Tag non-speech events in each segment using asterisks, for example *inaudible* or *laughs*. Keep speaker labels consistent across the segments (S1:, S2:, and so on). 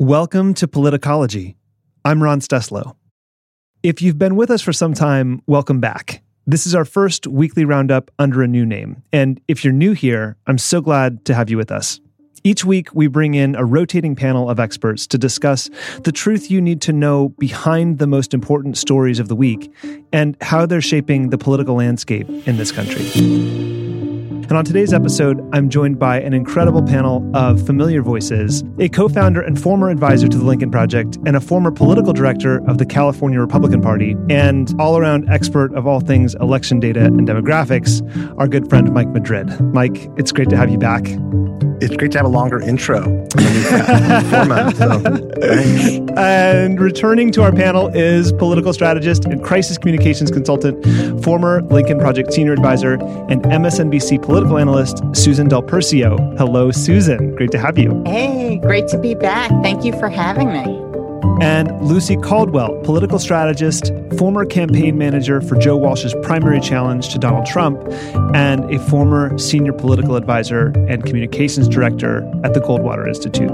S1: Welcome to Politicology. I'm Ron Steslow. If you've been with us for some time, welcome back. This is our first weekly roundup under a new name. And if you're new here, I'm so glad to have you with us. Each week, we bring in a rotating panel of experts to discuss the truth you need to know behind the most important stories of the week and how they're shaping the political landscape in this country. And on today's episode, I'm joined by an incredible panel of familiar voices a co founder and former advisor to the Lincoln Project, and a former political director of the California Republican Party, and all around expert of all things election data and demographics, our good friend Mike Madrid. Mike, it's great to have you back.
S2: It's great to have a longer intro format.
S1: So, *laughs* and returning to our panel is political strategist and crisis communications consultant, former Lincoln Project senior advisor, and MSNBC political political analyst Susan Del Percio. Hello, Susan. Great to have you.
S3: Hey, great to be back. Thank you for having me.
S1: And Lucy Caldwell, political strategist, former campaign manager for Joe Walsh's primary challenge to Donald Trump, and a former senior political advisor and communications director at the Goldwater Institute.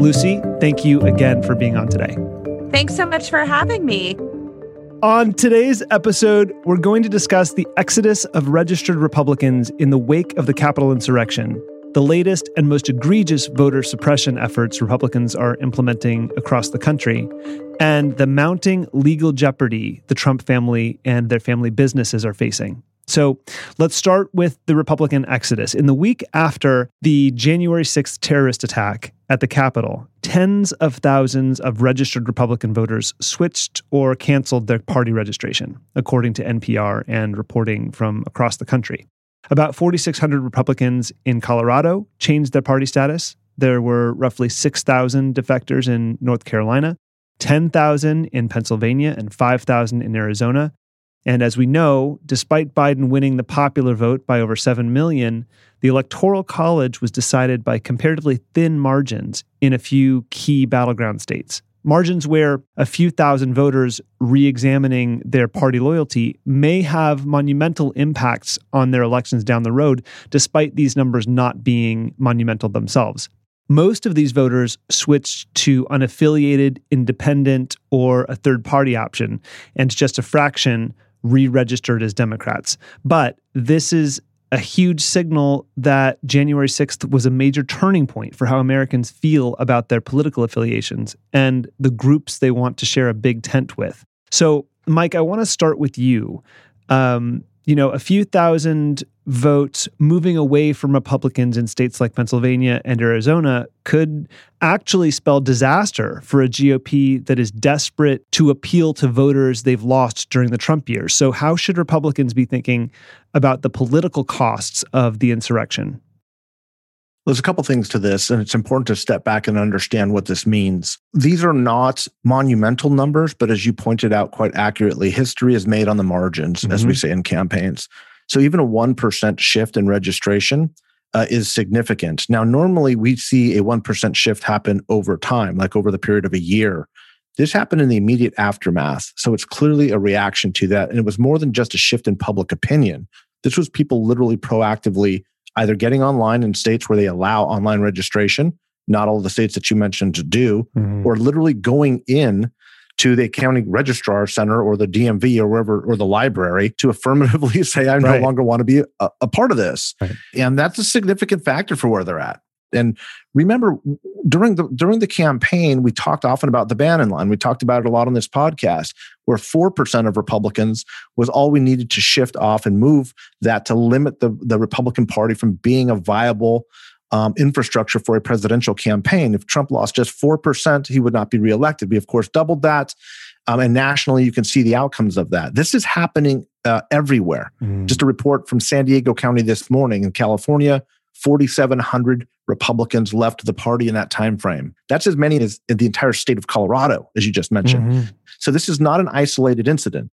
S1: Lucy, thank you again for being on today.
S4: Thanks so much for having me.
S1: On today's episode, we're going to discuss the exodus of registered Republicans in the wake of the Capitol insurrection, the latest and most egregious voter suppression efforts Republicans are implementing across the country, and the mounting legal jeopardy the Trump family and their family businesses are facing. So let's start with the Republican exodus. In the week after the January 6th terrorist attack at the Capitol, tens of thousands of registered Republican voters switched or canceled their party registration, according to NPR and reporting from across the country. About 4,600 Republicans in Colorado changed their party status. There were roughly 6,000 defectors in North Carolina, 10,000 in Pennsylvania, and 5,000 in Arizona. And as we know, despite Biden winning the popular vote by over 7 million, the Electoral College was decided by comparatively thin margins in a few key battleground states. Margins where a few thousand voters re examining their party loyalty may have monumental impacts on their elections down the road, despite these numbers not being monumental themselves. Most of these voters switched to unaffiliated, independent, or a third party option, and just a fraction re registered as Democrats. But this is a huge signal that January 6th was a major turning point for how Americans feel about their political affiliations and the groups they want to share a big tent with. So, Mike, I want to start with you. Um, you know, a few thousand votes moving away from Republicans in states like Pennsylvania and Arizona could actually spell disaster for a GOP that is desperate to appeal to voters they've lost during the Trump years. So, how should Republicans be thinking about the political costs of the insurrection?
S2: There's a couple things to this, and it's important to step back and understand what this means. These are not monumental numbers, but as you pointed out quite accurately, history is made on the margins, mm-hmm. as we mm-hmm. say in campaigns. So even a 1% shift in registration uh, is significant. Now, normally we see a 1% shift happen over time, like over the period of a year. This happened in the immediate aftermath. So it's clearly a reaction to that. And it was more than just a shift in public opinion. This was people literally proactively either getting online in states where they allow online registration, not all the states that you mentioned to do, mm-hmm. or literally going in to the county registrar center or the DMV or wherever or the library to affirmatively *laughs* say I right. no longer want to be a, a part of this. Right. And that's a significant factor for where they're at. And remember, during the during the campaign, we talked often about the Bannon line. We talked about it a lot on this podcast, where four percent of Republicans was all we needed to shift off and move that to limit the the Republican Party from being a viable um, infrastructure for a presidential campaign. If Trump lost just four percent, he would not be reelected. We of course doubled that. Um, and nationally, you can see the outcomes of that. This is happening uh, everywhere. Mm. Just a report from San Diego County this morning in California, 4,700 Republicans left the party in that time frame. That's as many as in the entire state of Colorado, as you just mentioned. Mm-hmm. So this is not an isolated incident.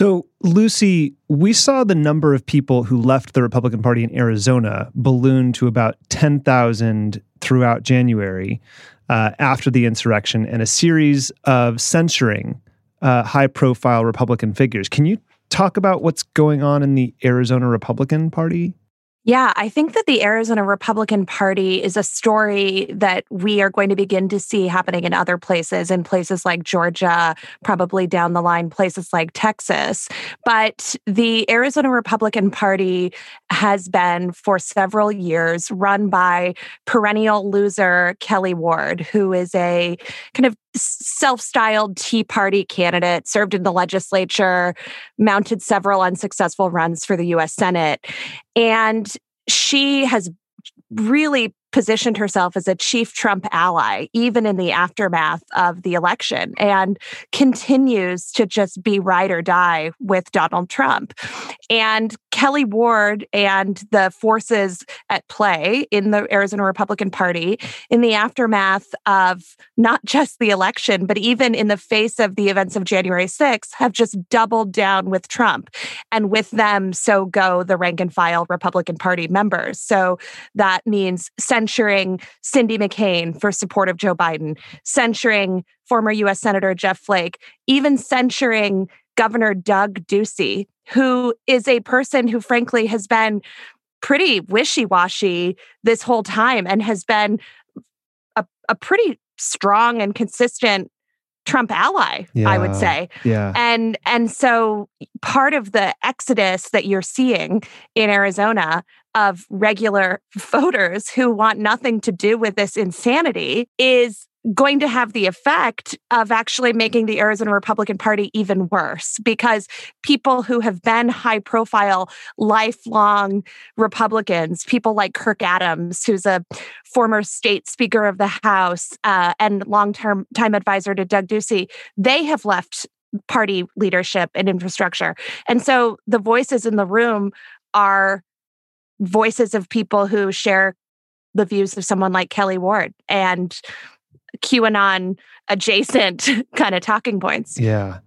S1: So, Lucy, we saw the number of people who left the Republican Party in Arizona balloon to about 10,000 throughout January uh, after the insurrection and a series of censoring uh, high profile Republican figures. Can you talk about what's going on in the Arizona Republican Party?
S4: Yeah, I think that the Arizona Republican Party is a story that we are going to begin to see happening in other places, in places like Georgia, probably down the line, places like Texas. But the Arizona Republican Party has been for several years run by perennial loser Kelli Ward, who is a kind of self styled Tea Party candidate, served in the legislature, mounted several unsuccessful runs for the US Senate. And she has really positioned herself as a chief Trump ally, even in the aftermath of the election, and continues to just be ride or die with Donald Trump. And Kelli Ward and the forces at play in the Arizona Republican Party in the aftermath of not just the election, but even in the face of the events of January 6th, have just doubled down with Trump. And with them, so go the rank and file Republican Party members. So that means censuring Cindy McCain for support of Joe Biden, censuring former US Senator Jeff Flake, even censuring Governor Doug Ducey, who is a person who, frankly, has been pretty wishy washy this whole time and has been a, a pretty strong and consistent Trump ally, yeah, I would say.
S1: Yeah.
S4: And and so part of the exodus that you're seeing in Arizona of regular *laughs* voters who want nothing to do with this insanity is going to have the effect of actually making the Arizona Republican Party even worse because people who have been high profile, lifelong Republicans, people like Kirk Adams, who's a former state speaker of the House uh, and long term time advisor to Doug Ducey, they have left party leadership and infrastructure. And so the voices in the room are voices of people who share the views of someone like Kelli Ward. And QAnon adjacent *laughs* kind of talking points.
S1: Yeah.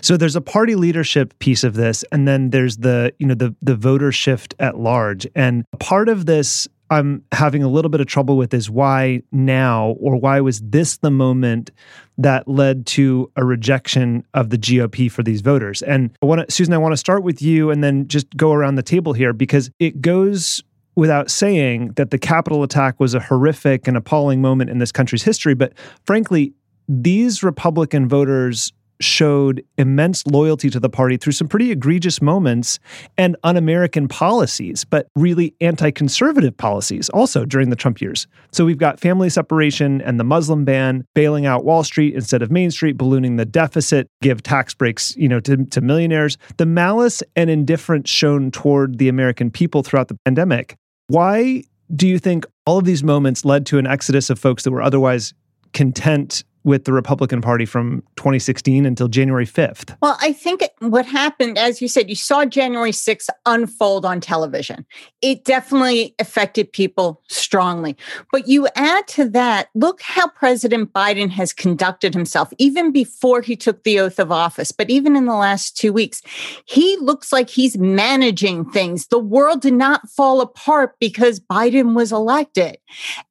S1: So there's a party leadership piece of this, and then there's the you know the the voter shift at large. And part of this I'm having a little bit of trouble with is why now, or why was this the moment that led to a rejection of the GOP for these voters? And I want Susan, I want to start with you, and then just go around the table here because it goes without saying that the Capitol attack was a horrific and appalling moment in this country's history. But frankly, these Republican voters showed immense loyalty to the party through some pretty egregious moments and un American policies, but really anti conservative policies also during the Trump years. So we've got family separation and the Muslim ban, bailing out Wall Street instead of Main Street, ballooning the deficit, give tax breaks, you know, to, to millionaires. The malice and indifference shown toward the American people throughout the pandemic why do you think all of these moments led to an exodus of folks that were otherwise content with the Republican Party from 2016 until January 5th?
S3: Well, I think what happened, as you said, you saw January 6th unfold on television. It definitely affected people strongly. But you add to that, look how President Biden has conducted himself, even before he took the oath of office, but even in the last two weeks. He looks like he's managing things. The world did not fall apart because Biden was elected.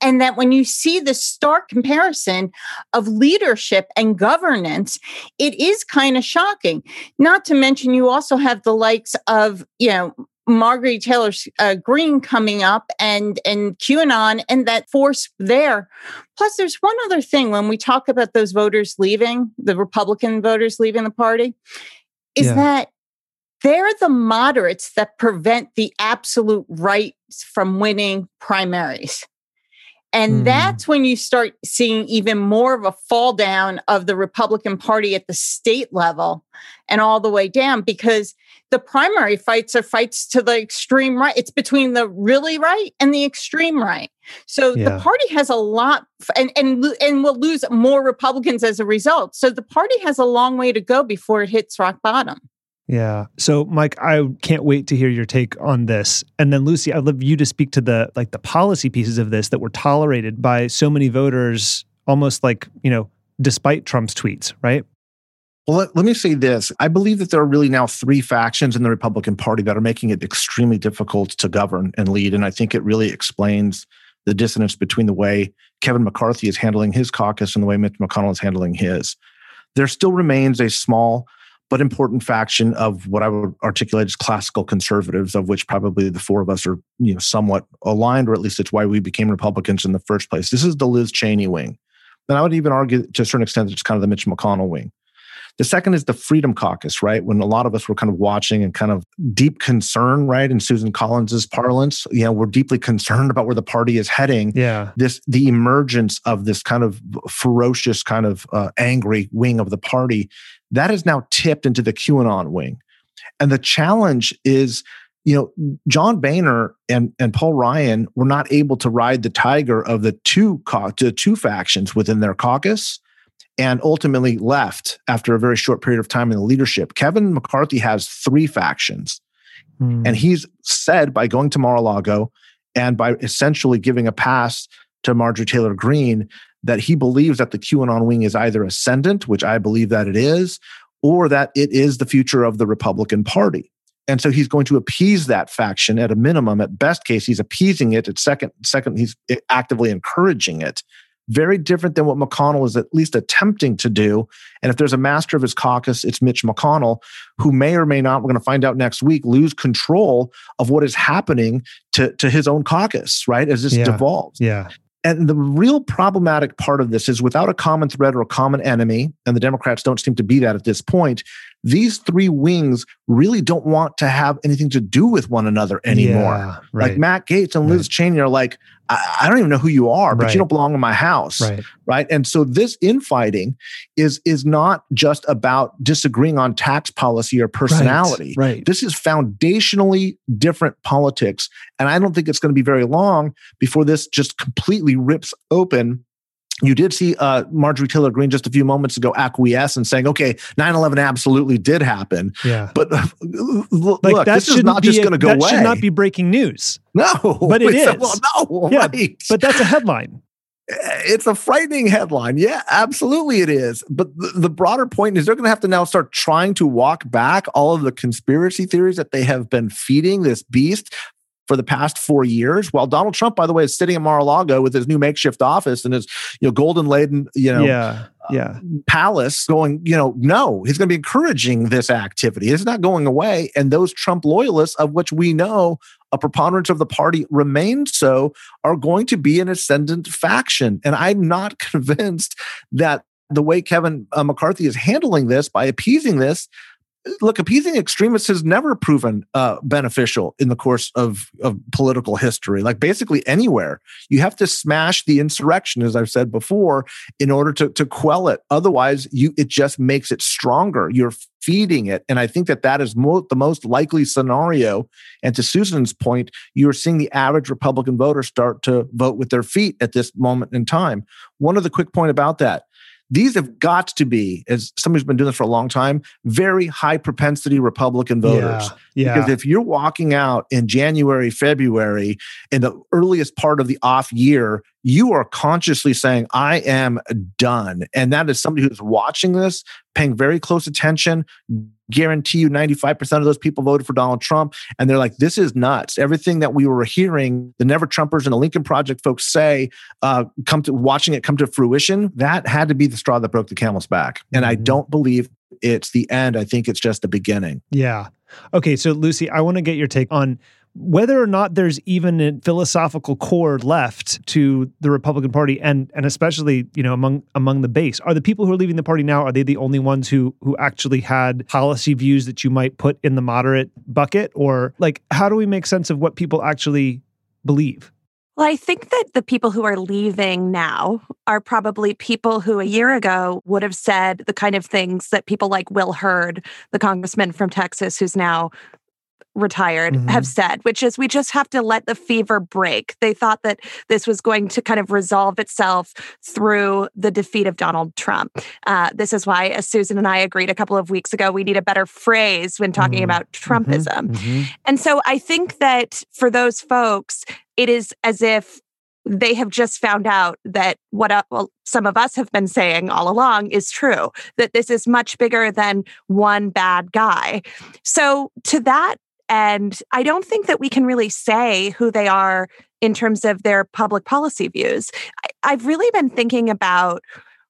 S3: And that when you see the stark comparison of leadership and governance, it is kind of shocking. Not to mention, you also have the likes of, you know, Marjorie Taylor uh, Greene coming up and and QAnon and that force there. Plus, there's one other thing when we talk about those voters leaving, the Republican voters leaving the party, is yeah. that they're the moderates that prevent the absolute right from winning primaries. And mm. that's when you start seeing even more of a fall down of the Republican Party at the state level and all the way down because the primary fights are fights to the extreme right. It's between the really right and the extreme right. So yeah. the party has a lot and, and and will lose more Republicans as a result. So the party has a long way to go before it hits rock bottom.
S1: Yeah. So Mike, I can't wait to hear your take on this. And then Lucy, I'd love you to speak to the like the policy pieces of this that were tolerated by so many voters almost like, you know, despite Trump's tweets, right?
S2: Well, let, let, me say this. I believe that there are really now three factions in the Republican Party that are making it extremely difficult to govern and lead. And I think it really explains the dissonance between the way Kevin McCarthy is handling his caucus and the way Mitch McConnell is handling his. There still remains a small but important faction of what I would articulate as classical conservatives, of which probably the four of us are, you know, somewhat aligned, or at least it's why we became Republicans in the first place. This is the Liz Cheney wing. And I would even argue to a certain extent it's kind of the Mitch McConnell wing. The second is the Freedom Caucus, right? When a lot of us were kind of watching and kind of deep concern, right? In Susan Collins's parlance, you know, we're deeply concerned about where the party is heading.
S1: Yeah.
S2: This the emergence of this kind of ferocious, kind of uh, angry wing of the party that is now tipped into the QAnon wing. And the challenge is you know, John Boehner and, and Paul Ryan were not able to ride the tiger of the two the two factions within their caucus and ultimately left after a very short period of time in the leadership. Kevin McCarthy has three factions. Mm. And he's said by going to Mar-a-Lago and by essentially giving a pass to Marjorie Taylor Greene that he believes that the QAnon wing is either ascendant, which I believe that it is, or that it is the future of the Republican Party. And so he's going to appease that faction at a minimum. At best case, he's appeasing it. At second, second, he's actively encouraging it. Very different than what McConnell is at least attempting to do. And if there's a master of his caucus, it's Mitch McConnell, who may or may not, we're going to find out next week, lose control of what is happening to, to his own caucus, right? As this
S1: yeah.
S2: devolves.
S1: Yeah.
S2: And the real problematic part of this is without a common thread or a common enemy, and the Democrats don't seem to be that at this point, these three wings really don't want to have anything to do with one another anymore.
S1: Yeah, right.
S2: Like Matt Gaetz and Liz right. Cheney are like, I, I, don't even know who you are, but right. you don't belong in my house.
S1: Right.
S2: Right. And so this infighting is is not just about disagreeing on tax policy or personality.
S1: Right.
S2: This is foundationally different politics. And I don't think it's going to be very long before this just completely rips open you did see uh, Marjorie Taylor Greene just a few moments ago acquiesce and saying, "Okay, 9/11 absolutely did happen."
S1: Yeah,
S2: but uh, look, this is not just going to go
S1: that
S2: away.
S1: Should not be breaking news.
S2: No,
S1: but it *laughs* is.
S2: Well, no,
S1: yeah,
S2: right.
S1: but that's a headline. *laughs*
S2: It's a frightening headline. Yeah, absolutely it is. But the, the broader point is they're going to have to now start trying to walk back all of the conspiracy theories that they have been feeding this beast for the past four years. While Donald Trump, by the way, is sitting in Mar-a-Lago with his new makeshift office and his you know golden laden you know
S1: yeah yeah
S2: palace going you know no he's going to be encouraging this activity. It's not going away, and those Trump loyalists, of which we know a preponderance of the party remains so, are going to be an ascendant faction. And I'm not *laughs* convinced that the way Kevin uh, McCarthy is handling this by appeasing this look, appeasing extremists has never proven uh, beneficial in the course of, of political history. Like basically anywhere, you have to smash the insurrection, as I've said before, in order to, to quell it. Otherwise, you it just makes it stronger. You're feeding it, and I think that that is mo- the most likely scenario. And to Susan's point, you're seeing the average Republican voter start to vote with their feet at this moment in time. One other quick point about that these have got to be, as somebody who's been doing this for a long time, very high propensity Republican voters.
S1: Yeah, yeah.
S2: Because if you're walking out in January, February, in the earliest part of the off year, you are consciously saying, I am done. And that is somebody who's watching this, paying very close attention. Guarantee you 95% of those people voted for Donald Trump. And they're like, this is nuts. Everything that we were hearing, the Never Trumpers and the Lincoln Project folks say, uh, come to watching it come to fruition, that had to be the straw that broke the camel's back. And I mm-hmm. don't believe it's the end. I think it's just the beginning.
S1: Yeah. Okay. So, Lucy, I want to get your take on whether or not there's even a philosophical core left to the Republican Party and and especially you know among among the base are the people who are leaving the party now are they the only ones who who actually had policy views that you might put in the moderate bucket? Or like how do we make sense of what people actually believe?
S4: Well, I think that the people who are leaving now are probably people who a year ago would have said the kind of things that people like Will Hurd, the congressman from Texas, who's now retired mm-hmm. have said, which is we just have to let the fever break. They thought that this was going to kind of resolve itself through the defeat of Donald Trump. Uh, this is why, as Susan and I agreed a couple of weeks ago, we need a better phrase when talking mm-hmm. about mm-hmm. Trumpism. Mm-hmm. And so I think that for those folks, it is as if they have just found out that what uh, well, some of us have been saying all along is true that this is much bigger than one bad guy. So, to that and I don't think that we can really say who they are in terms of their public policy views. I, have really been thinking about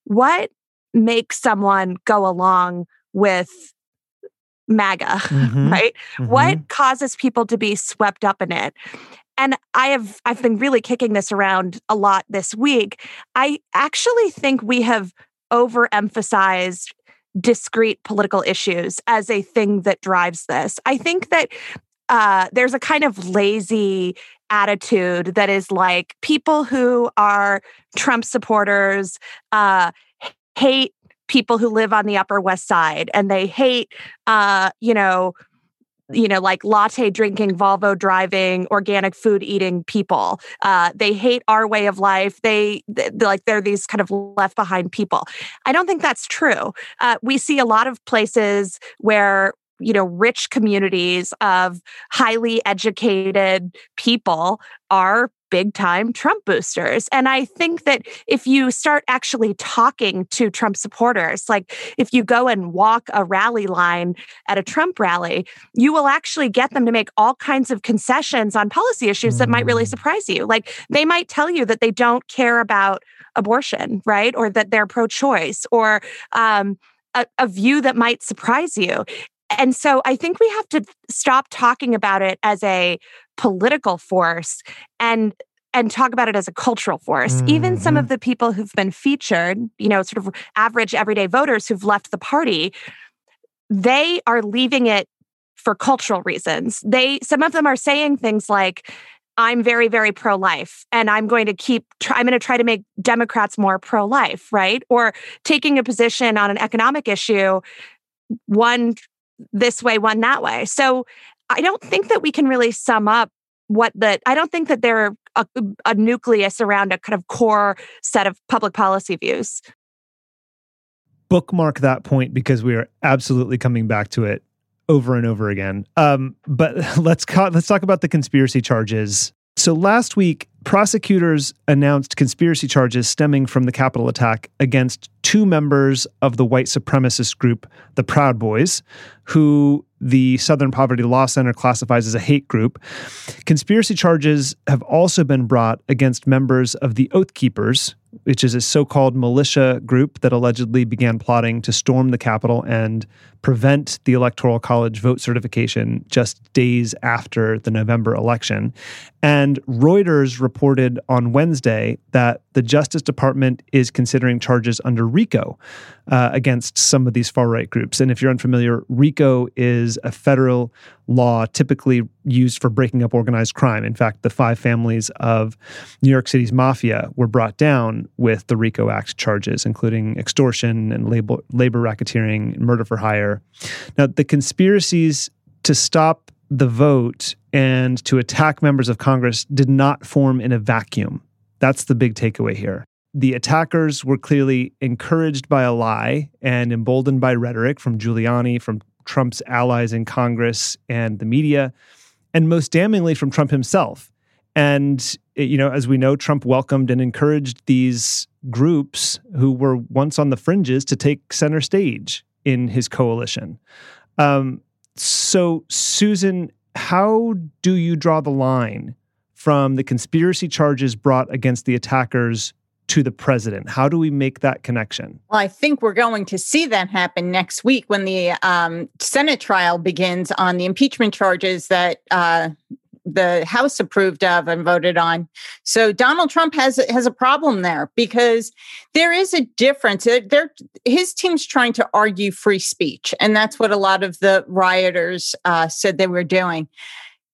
S4: what makes someone go along with MAGA, *laughs* mm-hmm. right? Mm-hmm. What causes people to be swept up in it? And I have I've been really kicking this around a lot this week. I actually think we have overemphasized discrete political issues as a thing that drives this. I think that uh, there's a kind of lazy attitude that is like people who are Trump supporters uh, hate people who live on the Upper West Side and they hate, uh, you know, you know, like latte drinking, Volvo driving, organic food eating people. Uh, they hate our way of life. They, they like they're these kind of left behind people. I don't think that's true. Uh, we see a lot of places where you know rich communities of highly educated people are big time Trump boosters. And I think that if you start actually talking to Trump supporters, like if you go and walk a rally line at a Trump rally, you will actually get them to make all kinds of concessions on policy issues that might really mm. surprise you. Like they might tell you that they don't care about abortion, right? Or that they're pro choice or, um, a, a, view that might surprise you. And so I think we have to stop talking about it as a political force and and talk about it as a cultural force. Mm-hmm. Even some of mm-hmm. the people who've been featured, you know, sort of average everyday voters who've left the party, they are leaving it for cultural reasons. They some of them are saying things like I'm very, very pro life, and I'm going to keep, try, I'm going to try to make Democrats more pro life, right? Or taking a position on an economic issue, one this way, one that way. So I don't think that we can really sum up what the, I don't think that there are a, a nucleus around a kind of core set of public policy views.
S1: Bookmark that point because we are absolutely coming back to it over and over again. Um, but *laughs* let's ca- let's talk about the conspiracy charges. So last week, prosecutors announced conspiracy charges stemming from the Capitol attack against two members of the white supremacist group, the Proud Boys, who the Southern Poverty Law Center classifies as a hate group. Conspiracy charges have also been brought against members of the Oath Keepers, which is a so called militia group that allegedly began plotting to storm the Capitol and prevent the Electoral College vote certification just days after the November election. And Reuters reported on Wednesday that the Justice Department is considering charges under RICO uh, against some of these far right groups. And if you're unfamiliar, RICO is a federal law typically used for breaking up organized crime. In fact, the five families of New York City's mafia were brought down with the RICO Act charges, including extortion and labor, labor racketeering, and murder for hire. Now, the conspiracies to stop the vote and to attack members of Congress did not form in a vacuum. That's the big takeaway here. The attackers were clearly encouraged by a lie and emboldened by rhetoric from Giuliani, from Trump's allies in Congress and the media, and most damningly from Trump himself. And, you know, as we know, Trump welcomed and encouraged these groups who were once on the fringes to take center stage in his coalition. Um, so, Susan, how do you draw the line from the conspiracy charges brought against the attackers to the president? How do we make that connection?
S3: Well, I think we're going to see that happen next week when the um, Senate trial begins on the impeachment charges that uh, the House approved of and voted on. So Donald Trump has has a problem there because there is a difference. There, his team's trying to argue free speech, and that's what a lot of the rioters uh, said they were doing.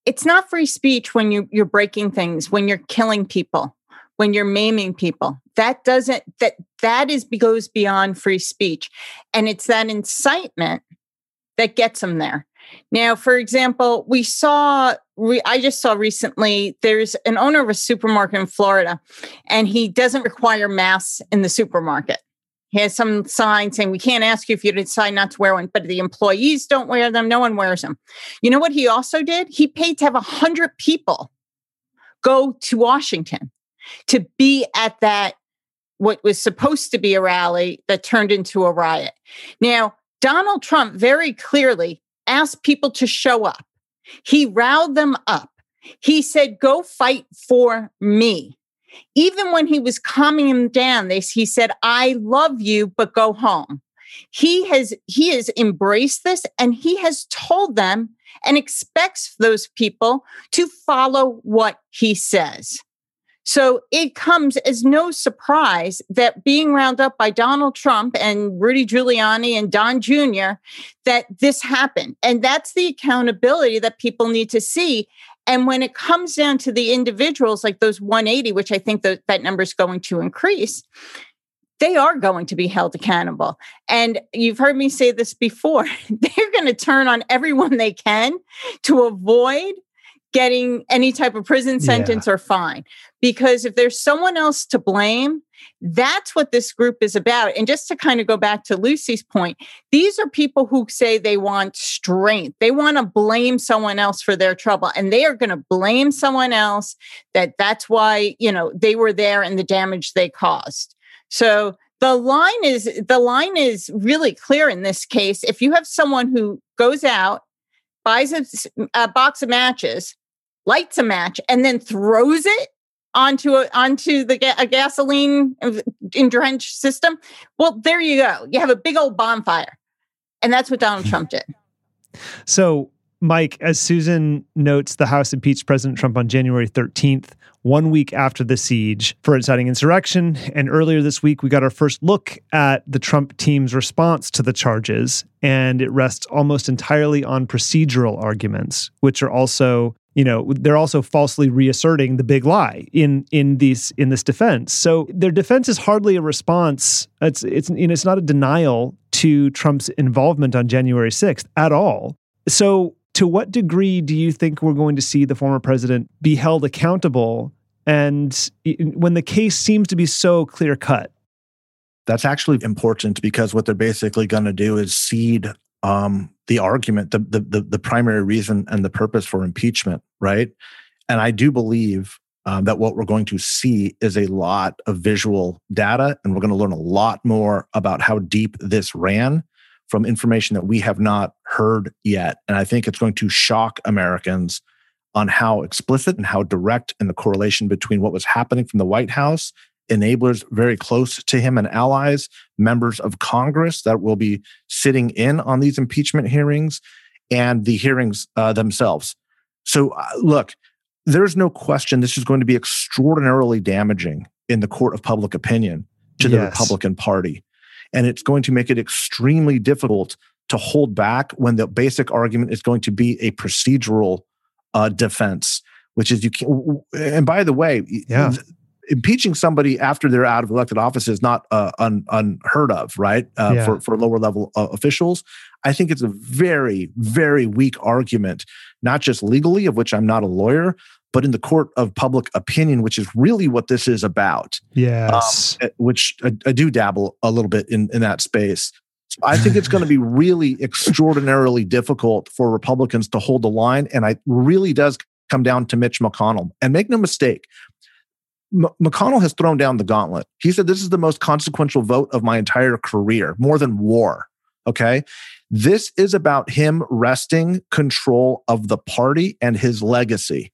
S3: It's not free speech when you you're breaking things, when you're killing people, when you're maiming people. That doesn't that that is goes beyond free speech, and it's that incitement that gets them there. Now, for example, we saw, we, I just saw recently, there's an owner of a supermarket in Florida, and he doesn't require masks in the supermarket. He has some sign saying, We can't ask you if you decide not to wear one, but the employees don't wear them. No one wears them. You know what he also did? He paid to have 100 people go to Washington to be at that, what was supposed to be a rally that turned into a riot. Now, Donald Trump very clearly asked people to show up. He riled them up. He said, Go fight for me. Even when he was calming them down, they, he said, I love you, but go home. He has he has embraced this and he has told them and expects those people to follow what he says. So it comes as no surprise that being rounded up by Donald Trump and Rudy Giuliani and Don Jr., that this happened. And that's the accountability that people need to see. And when it comes down to the individuals, like those 180, which I think that, that number is going to increase, they are going to be held accountable. And you've heard me say this before *laughs* they're going to turn on everyone they can to avoid getting any type of prison sentence yeah. or fine. Because if there's someone else to blame, that's what this group is about. And just to kind of go back to Lucy's point, these are people who say they want strength. They want to blame someone else for their trouble. And they are going to blame someone else that that's why, you know, they were there and the damage they caused. So the line is the line is really clear in this case. If you have someone who goes out, buys a, a box of matches, lights a match, and then throws it onto a, onto the ga- a gasoline uh, drenched system, well, there you go. You have a big old bonfire, and that's what Donald hmm. Trump did.
S1: So, Mike, as Susan notes, the House impeached President Trump on January 13th one week after the siege for inciting insurrection. And earlier this week, we got our first look at the Trump team's response to the charges. And it rests almost entirely on procedural arguments, which are also you know they're also falsely reasserting the big lie in in these in this defense. So their defense is hardly a response. It's it's you know it's not a denial to Trump's involvement on January 6th at all. So to what degree do you think we're going to see the former president be held accountable? And when the case seems to be so clear cut,
S2: that's actually important because what they're basically going to do is seed um, the argument, the, the, the primary reason and the purpose for impeachment, right? And I do believe um, that what we're going to see is a lot of visual data, and we're going to learn a lot more about how deep this ran from information that we have not heard yet. And I think it's going to shock Americans on how explicit and how direct in the correlation between what was happening from the White House, enablers very close to him and allies, members of Congress that will be sitting in on these impeachment hearings, and the hearings uh, themselves. So, uh, look, there's no question this is going to be extraordinarily damaging in the court of public opinion to the yes. Republican Party and it's going to make it extremely difficult to hold back when the basic argument is going to be a procedural uh, defense, which is you can't. And by the way,
S1: yeah.
S2: Impeaching somebody after they're out of elected office is not uh, un, unheard of, right? Uh, yeah. For for lower level uh, officials, I think it's a very very weak argument, not just legally, of which I'm not a lawyer, but in the court of public opinion, which is really what this is about.
S1: Yes.
S2: Um, which I, I, do dabble a little bit in, in that space. So I think it's going to be *laughs* really extraordinarily difficult for Republicans to hold the line. And it really does come down to Mitch McConnell. And make no mistake, M- McConnell has thrown down the gauntlet. He said, This is the most consequential vote of my entire career, more than war. Okay. This is about him wresting control of the party and his legacy.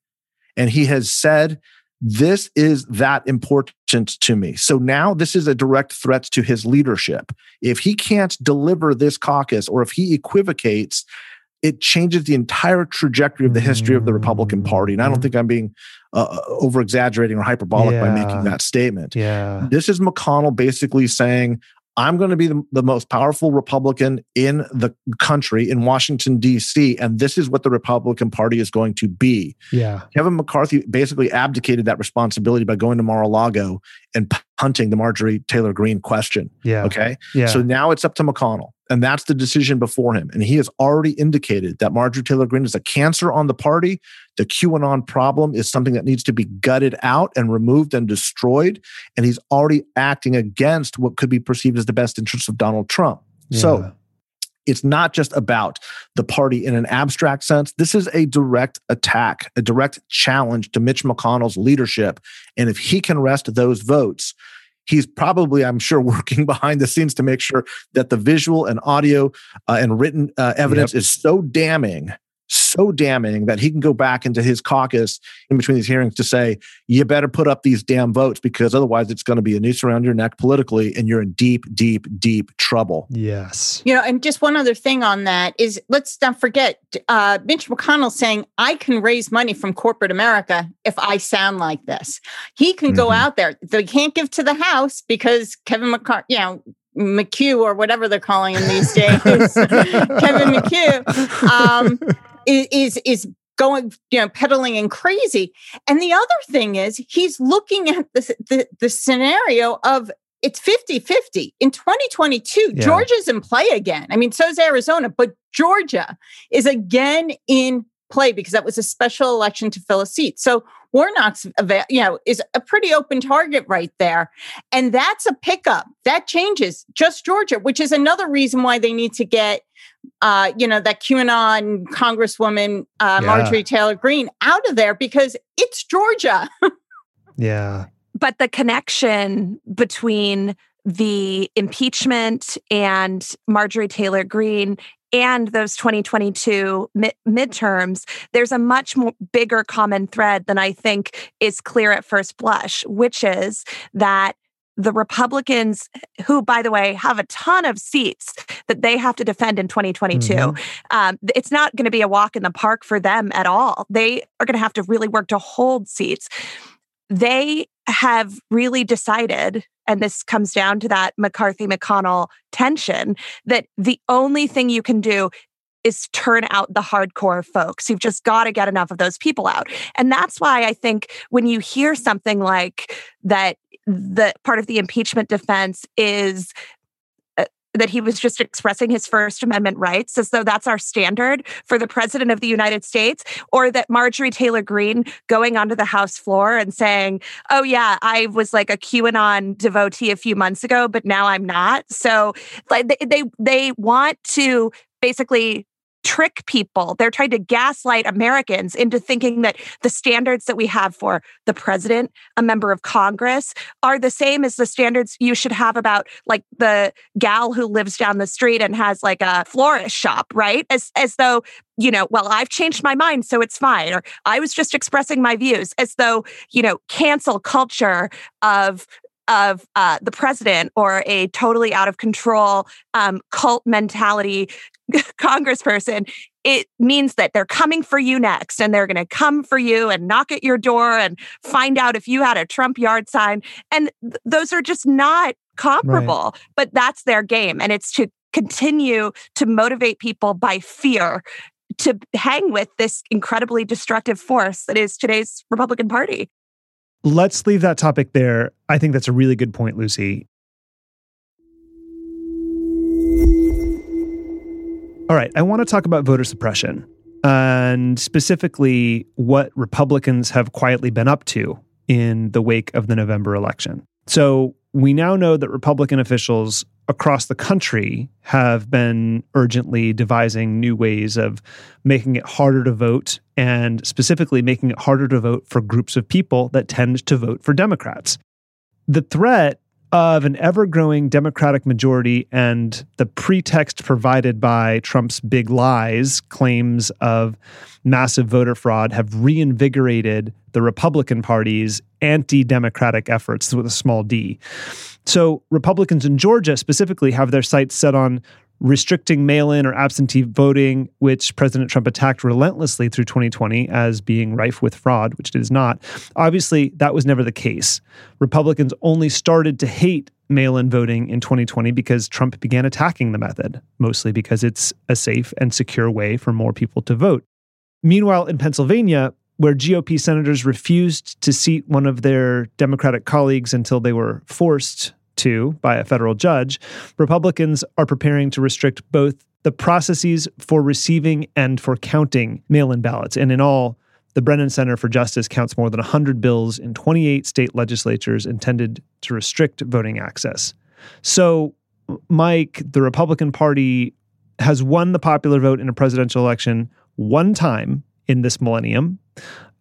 S2: And he has said, this is that important to me. So now this is a direct threat to his leadership. If he can't deliver this caucus or if he equivocates, it changes the entire trajectory of the history of the Republican Party. And I don't mm-hmm. think I'm being uh, over exaggerating or hyperbolic yeah. by making that statement.
S1: Yeah.
S2: This is McConnell basically saying, I'm going to be the, the, most powerful Republican in the country in Washington, D.C., and this is what the Republican Party is going to be.
S1: Yeah.
S2: Kevin McCarthy basically abdicated that responsibility by going to Mar a Lago and punting the Marjorie Taylor Greene question.
S1: Yeah.
S2: Okay.
S1: Yeah.
S2: So now it's up to McConnell. And that's the decision before him. And he has already indicated that Marjorie Taylor Greene is a cancer on the party. The QAnon problem is something that needs to be gutted out and removed and destroyed. And he's already acting against what could be perceived as the best interests of Donald Trump. Yeah. So it's not just about the party in an abstract sense. This is a direct attack, a direct challenge to Mitch McConnell's leadership. And if he can wrest those votes, he's probably, I'm sure, *laughs* working behind the scenes to make sure that the visual and audio uh, and written uh, evidence yep. is so damning so damning that he can go back into his caucus in between these hearings to say, you better put up these damn votes because otherwise it's going to be a noose around your neck politically and you're in deep, deep, deep trouble.
S1: Yes.
S3: You know, and just one other thing on that is let's not forget uh, Mitch McConnell saying, I can raise money from corporate America if I sound like this. He can mm-hmm. go out there. They can't give to the House because Kevin McCarthy, you know, McHugh or whatever they're calling him these *laughs* days, Kevin McHugh, um, is is going, you know, peddling and crazy. And the other thing is he's looking at the, the, the scenario of it's 50 50. In 2022, yeah. Georgia's in play again. I mean, so is Arizona, but Georgia is again in play because that was a special election to fill a seat. So Warnock's, you know, is a pretty open target right there. And that's a pickup. That changes just Georgia, which is another reason why they need to get, uh, you know, that QAnon Congresswoman uh, yeah. Marjorie Taylor Greene out of there because it's Georgia. *laughs*
S1: yeah.
S4: But the connection between the impeachment and Marjorie Taylor Greene and those 2022 mid- midterms, there's a much more bigger common thread than I think is clear at first blush, which is that the Republicans, who, by the way, have a ton of seats that they have to defend in 2022, mm-hmm. um, it's not going to be a walk in the park for them at all. They are going to have to really work to hold seats. They have really decided and this comes down to that McCarthy McConnell tension that the only thing you can do is turn out the hardcore folks. You've just got to get enough of those people out. And that's why I think when you hear something like that, the part of the impeachment defense is uh, that he was just expressing his First Amendment rights as though that's our standard for the President of the United States, or that Marjorie Taylor Greene going onto the House floor and saying, Oh, yeah, I was like a QAnon devotee a few months ago, but now I'm not. So like they, they, they want to basically trick people. They're trying to gaslight Americans into thinking that the standards that we have for the president, a member of Congress, are the same as the standards you should have about like the gal who lives down the street and has like a florist shop, right? As as though you know, well, I've changed my mind, so it's fine. Or I was just expressing my views as though, you know, cancel culture of of uh, the president or a totally out of control um, cult mentality *laughs* congressperson, it means that they're coming for you next and they're going to come for you and knock at your door and find out if you had a Trump yard sign. And th- those are just not comparable, right. but that's their game. And it's to continue to motivate people by fear to hang with this incredibly destructive force that is today's Republican Party.
S1: Let's leave that topic there. I think that's a really good point, Lucy. All right, I want to talk about voter suppression and specifically what Republicans have quietly been up to in the wake of the November election. So, we now know that Republican officials across the country have been urgently devising new ways of making it harder to vote and specifically making it harder to vote for groups of people that tend to vote for Democrats. The threat of an ever growing Democratic majority and the pretext provided by Trump's big lies, claims of massive voter fraud, have reinvigorated the Republican Party's anti democratic efforts with a small d. So, Republicans in Georgia specifically have their sights set on restricting mail in or absentee voting, which President Trump attacked relentlessly through 2020 as being rife with fraud, which it is not. Obviously, that was never the case. Republicans only started to hate mail in voting in 2020 because Trump began attacking the method, mostly because it's a safe and secure way for more people to vote. Meanwhile, in Pennsylvania, where GOP senators refused to seat one of their Democratic colleagues until they were forced to by a federal judge, Republicans are preparing to restrict both the processes for receiving and for counting mail in ballots. And in all, the Brennan Center for Justice counts more than 100 bills in 28 state legislatures intended to restrict voting access. So, Mike, the Republican Party has won the popular vote in a presidential election one time in this millennium.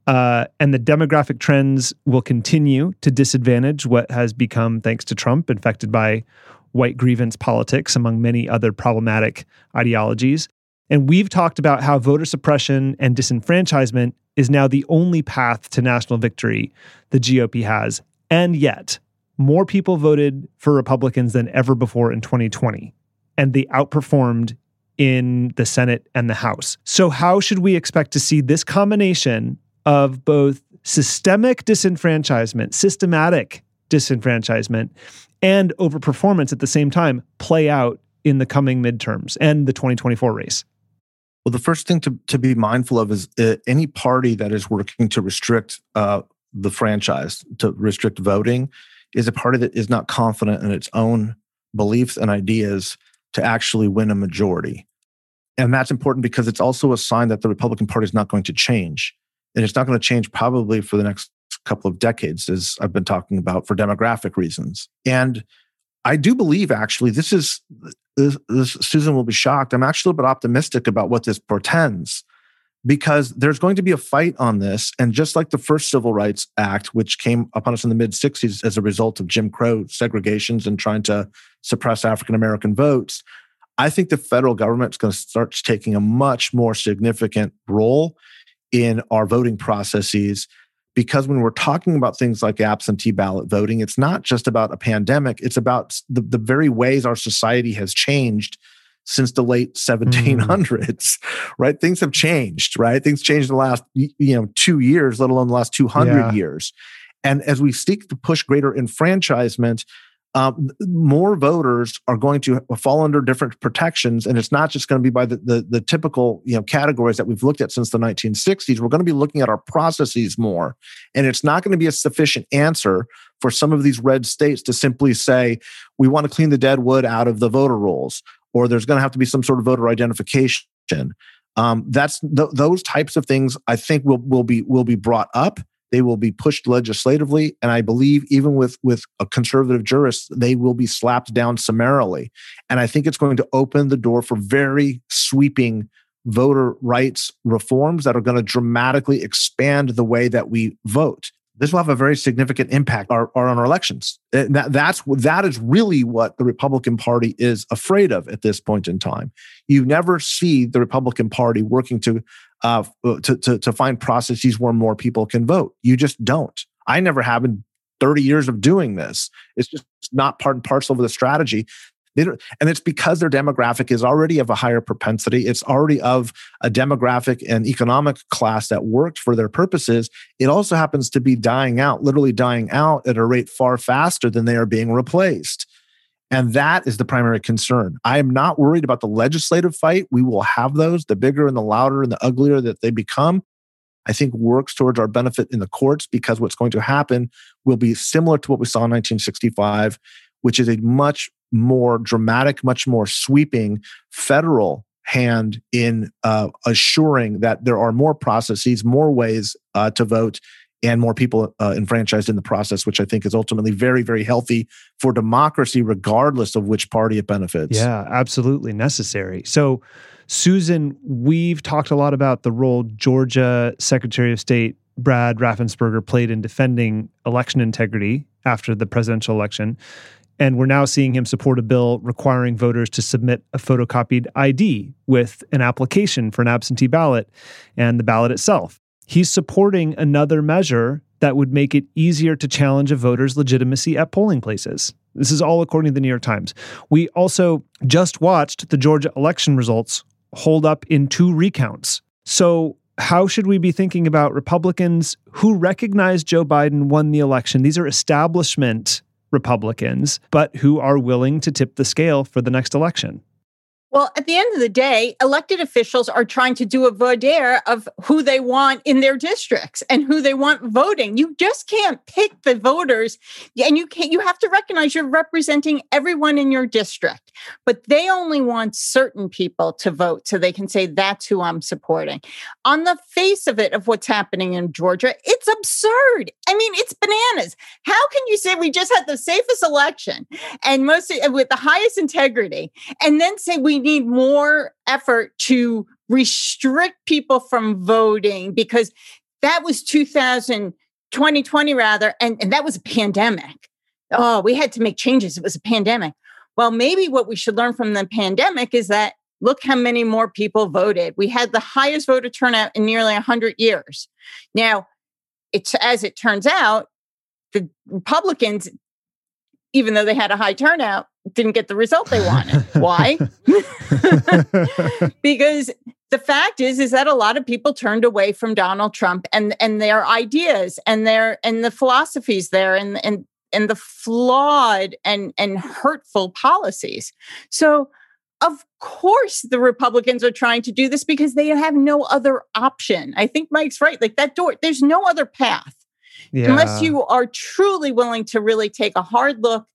S1: Uh, and the demographic trends will continue to disadvantage what has become, thanks to Trump, infected by white grievance politics, among many other problematic ideologies. And we've talked about how voter suppression and disenfranchisement is now the only path to national victory the GOP has. And yet, more people voted for Republicans than ever before in 2020, and they outperformed in the Senate and the House. So, how should we expect to see this combination of both systemic disenfranchisement, systematic disenfranchisement, and overperformance at the same time play out in the coming midterms and the 2024 race?
S2: Well, the first thing to, to be mindful of is uh, any party that is working to restrict uh, the franchise, to restrict voting, is a party that is not confident in its own beliefs and ideas to actually win a majority. And that's important because it's also a sign that the Republican Party is not going to change. And it's not going to change probably for the next couple of decades, as I've been talking about, for demographic reasons. And I do believe actually this is this, this, Susan will be shocked. I'm actually a little bit optimistic about what this portends because there's going to be a fight on this. And just like the first Civil Rights Act, which came upon us in the mid 60s as a result of Jim Crow segregations and trying to suppress African American votes, I think the federal government is going to start taking a much more significant role in our voting processes because when we're talking about things like absentee ballot voting, it's not just about a pandemic, it's about the, the very ways our society has changed since the late 1700s mm. *laughs* right things have changed right things changed in the last you know 2 years let alone the last 200 yeah. years and as we seek to push greater enfranchisement um, more voters are going to fall under different protections, and it's not just going to be by the, the, the typical you know categories that we've looked at since the 1960s. We're going to be looking at our processes more, and it's not going to be a sufficient answer for some of these red states to simply say we want to clean the dead wood out of the voter rolls, or there's going to have to be some sort of voter identification. Um, that's th- those types of things. I think will will be will be brought up they will be pushed legislatively, and I believe even with with a conservative jurist, they will be slapped down summarily. And I think it's going to open the door for very sweeping voter rights reforms that are going to dramatically expand the way that we vote this will have a very significant impact on our elections. And that, that's that is really what the Republican Party is afraid of at this point in time. You never see the Republican Party working to uh, to, to to find processes where more people can vote. You just don't. I never have in 30 years of doing this. It's just not part and parcel of the strategy and it's because their demographic is already of a higher propensity. It's already of a demographic and economic class that worked for their purposes. It also happens to be dying out, literally dying out at a rate far faster than they are being replaced. And that is the primary concern. I am not worried about the legislative fight. We will have those. The bigger and the louder and the uglier that they become, I think works towards our benefit in the courts because what's going to happen will be similar to what we saw in 1965, which is a much more dramatic, much more sweeping federal hand in uh, assuring that there are more processes, more ways uh, to vote, and more people uh, enfranchised in the process, which I think is ultimately very, very healthy for democracy, regardless of which party it benefits.
S1: Yeah, absolutely necessary. So, Susan, we've talked a lot about the role Georgia Secretary of State Brad Raffensperger played in defending election integrity after the presidential election. And we're now seeing him support a bill requiring voters to submit a photocopied ID with an application for an absentee ballot and the ballot itself. He's supporting another measure that would make it easier to challenge a voter's legitimacy at polling places. This is all according to the New York Times. We also just watched the Georgia election results hold up in two recounts. So, how should we be thinking about Republicans who recognize Joe Biden won the election? These are establishment Republicans, but who are willing to tip the scale for the next election.
S3: Well, at the end of the day, elected officials are trying to do a dire of who they want in their districts and who they want voting. You just can't pick the voters, and you can't. You have to recognize you're representing everyone in your district, but they only want certain people to vote, so they can say that's who I'm supporting. On the face of it, of what's happening in Georgia, it's absurd. I mean, it's bananas. How can you say we just had the safest election and most with the highest integrity, and then say we need more effort to restrict people from voting because that was 2000 2020 rather and, and that was a pandemic oh we had to make changes it was a pandemic well maybe what we should learn from the pandemic is that look how many more people voted. We had the highest voter turnout in nearly 100 years. Now, it's as it turns out, the Republicans, even though they had a high turnout, didn't get the result they wanted. *laughs* Why? *laughs* because the fact is is that a lot of people turned away from Donald Trump and and their ideas and their and the philosophies there and and and the flawed and and hurtful policies. So of course the Republicans are trying to do this because they have no other option. I think Mike's right. Like that door, there's no other path. Yeah. Unless you are truly willing to really take a hard look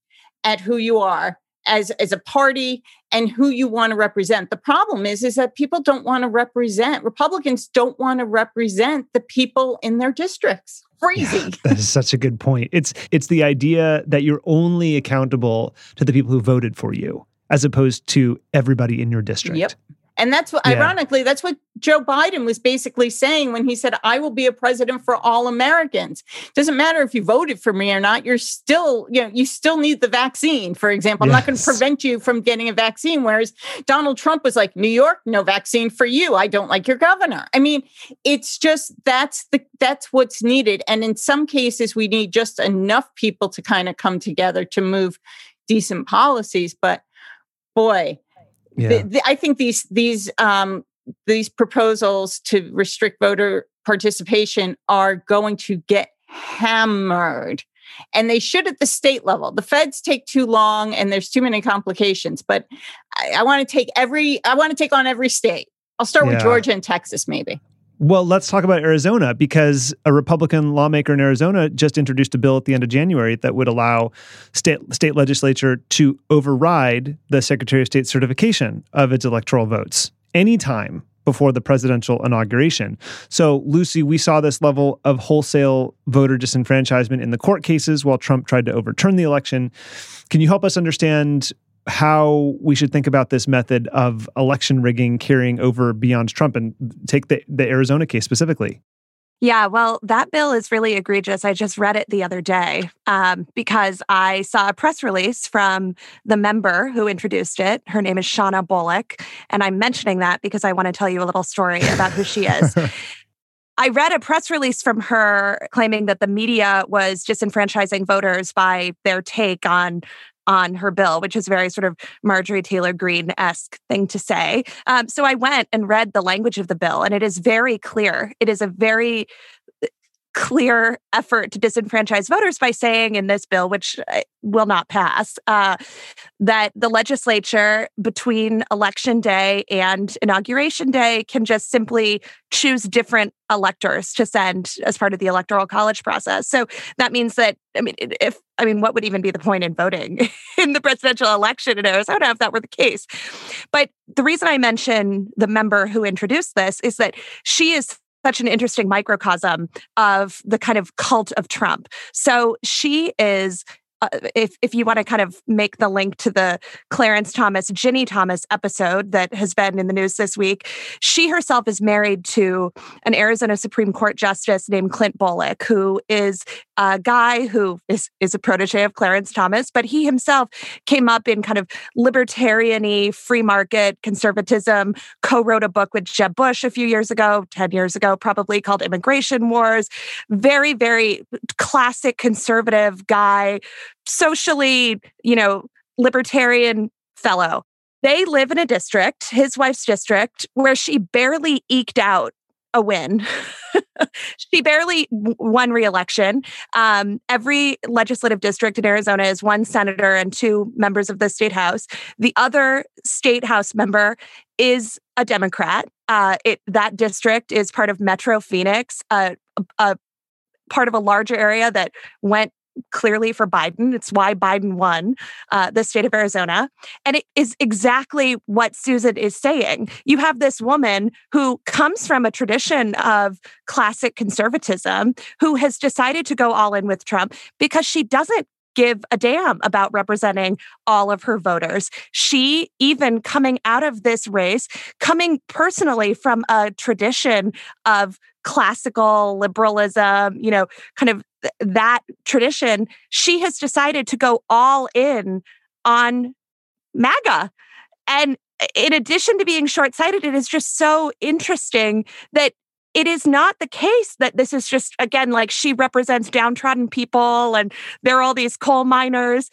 S3: at who you are as as a party and who you want to represent. The problem is is that people don't want to represent Republicans don't want to represent the people in their districts. Crazy. Yeah,
S1: that is such a good point. It's it's the idea that you're only accountable to the people who voted for you as opposed to everybody in your district.
S3: Yep. And that's what, yeah. ironically, that's what Joe Biden was basically saying when he said, I will be a president for all Americans. Doesn't matter if you voted for me or not, you're still, you know, you still need the vaccine, for example. I'm not going to prevent you from getting a vaccine. Whereas Donald Trump was like, New York, no vaccine for you. I don't like your governor. I mean, it's just that's the that's what's needed. And in some cases, we need just enough people to kind of come together to move decent policies. But boy, yeah. The, the, I think these these um, these proposals to restrict voter participation are going to get hammered and they should at the state level. The feds take too long and there's too many complications. But I, I want to take every I want to take on every state. I'll start yeah. with Georgia and Texas, maybe.
S1: Well, let's talk about Arizona because a Republican lawmaker in Arizona just introduced a bill at the end of January that would allow state state legislature to override the Secretary of State certification of its electoral votes anytime before the presidential inauguration. So, Lucy, we saw this level of wholesale voter disenfranchisement in the court cases while Trump tried to overturn the election. Can you help us understand how we should think about this method of election rigging carrying over beyond Trump and take the, the Arizona case specifically.
S4: Yeah, well, that bill is really egregious. I just read it the other day um, because I saw a press release from the member who introduced it. Her name is Shawnna Bolick. And I'm mentioning that because I want to tell you a little story about who she is. *laughs* I read a press release from her claiming that the media was disenfranchising voters by their take on on her bill, which is very sort of Marjorie Taylor Greene esque thing to say. Um, so I went and read the language of the bill, and it is very clear. It is a very clear effort to disenfranchise voters by saying in this bill, which uh, will not pass, uh, that the legislature between election day and inauguration day can just simply choose different electors to send as part of the electoral college process. So that means that, I mean, if, I mean, what would even be the point in voting *laughs* in the presidential election in Arizona if that were the case? But the reason I mention the member who introduced this is that she is such an interesting microcosm of the kind of cult of Trump. So she is uh, if if you want to kind of make the link to the Clarence Thomas Ginny Thomas episode that has been in the news this week, she herself is married to an Arizona Supreme Court justice named Clint Bolick, who is a guy who is is a protege of Clarence Thomas, but he himself came up in kind of libertarian free market conservatism, co-wrote a book with Jeb Bush a few years ago, 10 years ago, probably called Immigration Wars. Very, very classic conservative guy socially, you know, libertarian fellow. They live in a district, his wife's district, where she barely eked out a win. *laughs* she barely won reelection. Um, every legislative district in Arizona is one senator and two members of the state house. The other state house member is a Democrat. Uh, it, that district is part of Metro Phoenix, a, a part of a larger area that went clearly for Biden. It's why Biden won uh, the state of Arizona. And it is exactly what Susan is saying. You have this woman who comes from a tradition of classic conservatism who has decided to go all in with Trump because she doesn't give a damn about representing all of her voters. She, even coming out of this race, coming personally from a tradition of classical liberalism, you know, kind of that tradition, she has decided to go all in on MAGA. And in addition to being short sighted, it is just so interesting that it is not the case that this is just, again, like she represents downtrodden people and there are all these coal miners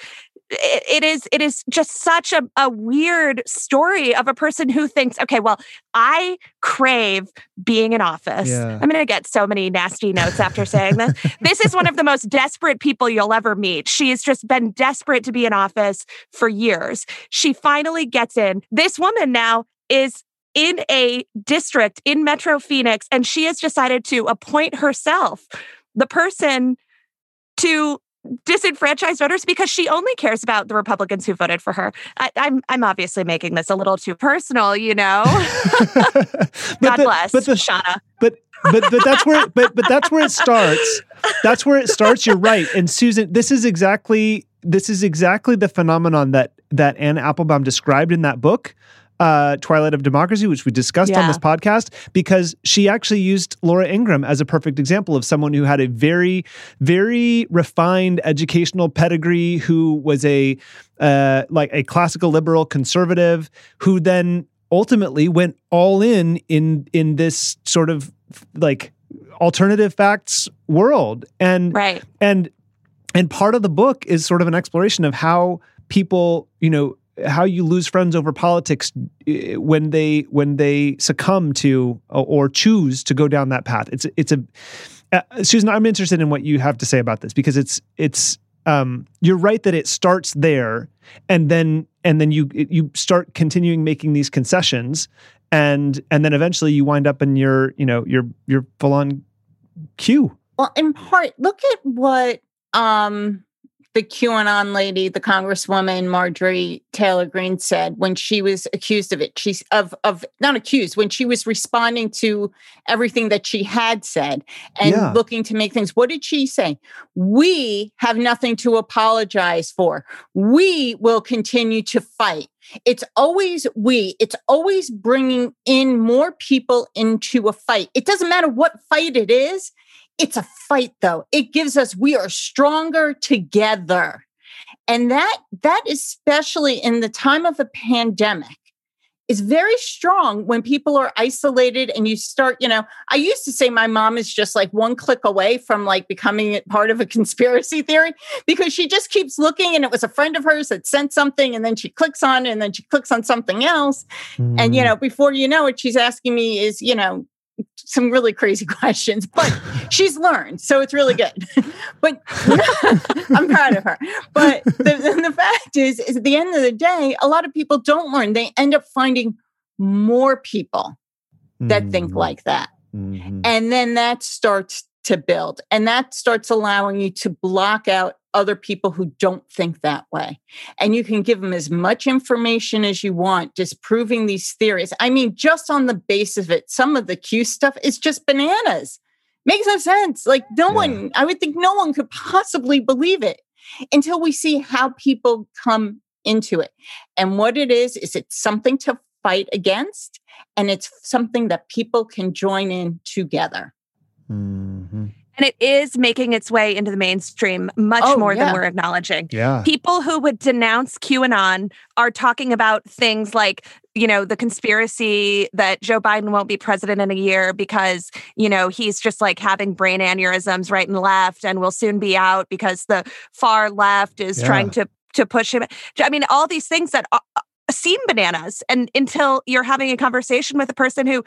S4: it, it is it is just such a, a weird story of a person who thinks okay well i crave being in office. Yeah. i'm going to get so many nasty notes after saying this. This is one of the most desperate people you'll ever meet. She's just been desperate to be in office for years. She finally gets in. This woman now is in a district in metro phoenix and she has decided to appoint herself the person to disenfranchised voters because she only cares about the Republicans who voted for her. I, am I'm, I'm obviously making this a little too personal, you know. *laughs* *laughs* God
S1: the,
S4: bless,
S1: but the,
S4: Shawnna.
S1: But but but that's where but but that's where it starts. That's where it starts. You're right. And Susan, this is exactly this is exactly the phenomenon that that Anne Applebaum described in that book uh, Twilight of Democracy, which we discussed yeah. on this podcast, because she actually used Laura Ingraham as a perfect example of someone who had a very, very refined educational pedigree, who was a uh, like a classical liberal conservative, who then ultimately went all in in in this sort of like alternative facts world, and
S4: right
S1: and and part of the book is sort of an exploration of how people, you know how you lose friends over politics eh, when they when they succumb to or choose to go down that path. It's it's a uh, Susan. I'm interested in what you have to say about this because it's it's um, you're right that it starts there and then and then you you start continuing making these concessions and and then eventually you wind up in your you know your your full on Q.
S3: Well, in part, look at what um the QAnon lady, the Congresswoman Marjorie Taylor Greene said when she was accused of it. She's of of not accused when she was responding to everything that she had said and yeah. looking to make things. What did she say? We have nothing to apologize for. We will continue to fight. It's always we. It's always bringing in more people into a fight. It doesn't matter what fight it is. It's a fight though. It gives us, we are stronger together. And that, that especially in the time of a pandemic is very strong when people are isolated and you start, you know, I used to say my mom is just like one click away from like becoming part of a *laughs* conspiracy theory because she just keeps looking and it was a friend of hers that sent something and then she clicks on it and then she clicks on something else. Mm. And, you mm. know, before you know it, she's asking me is, you know, some really crazy *laughs* questions, but she's learned, so it's really good. *laughs* but *laughs* I'm proud of her. But the, the fact is, is at the end of the day, a lot of people don't learn. They end up finding more people that mm-hmm. think like that, mm-hmm. and then that starts to build, and that starts allowing you to block out other people who don't think that way. And you can give them as much information as you want, disproving these theories. I mean, just on the base of it, some of the Q stuff is just bananas. Makes no sense. Like, no yeah. one, I would think no one could possibly believe it until we see how people come into it. And what it is, is it's something to fight against, and it's something that people can join in together.
S4: Mm-hmm. And it is making its way into the mainstream much oh, more yeah. than we're acknowledging.
S1: Yeah.
S4: People who would denounce QAnon are talking about things like, you know, the conspiracy that Joe Biden won't be president in a year because, you know, he's just like having brain aneurysms right and left and will soon be out because the far left is yeah. trying to to push him. I mean, all these things that uh, uh, seem bananas and until you're having a conversation with a person who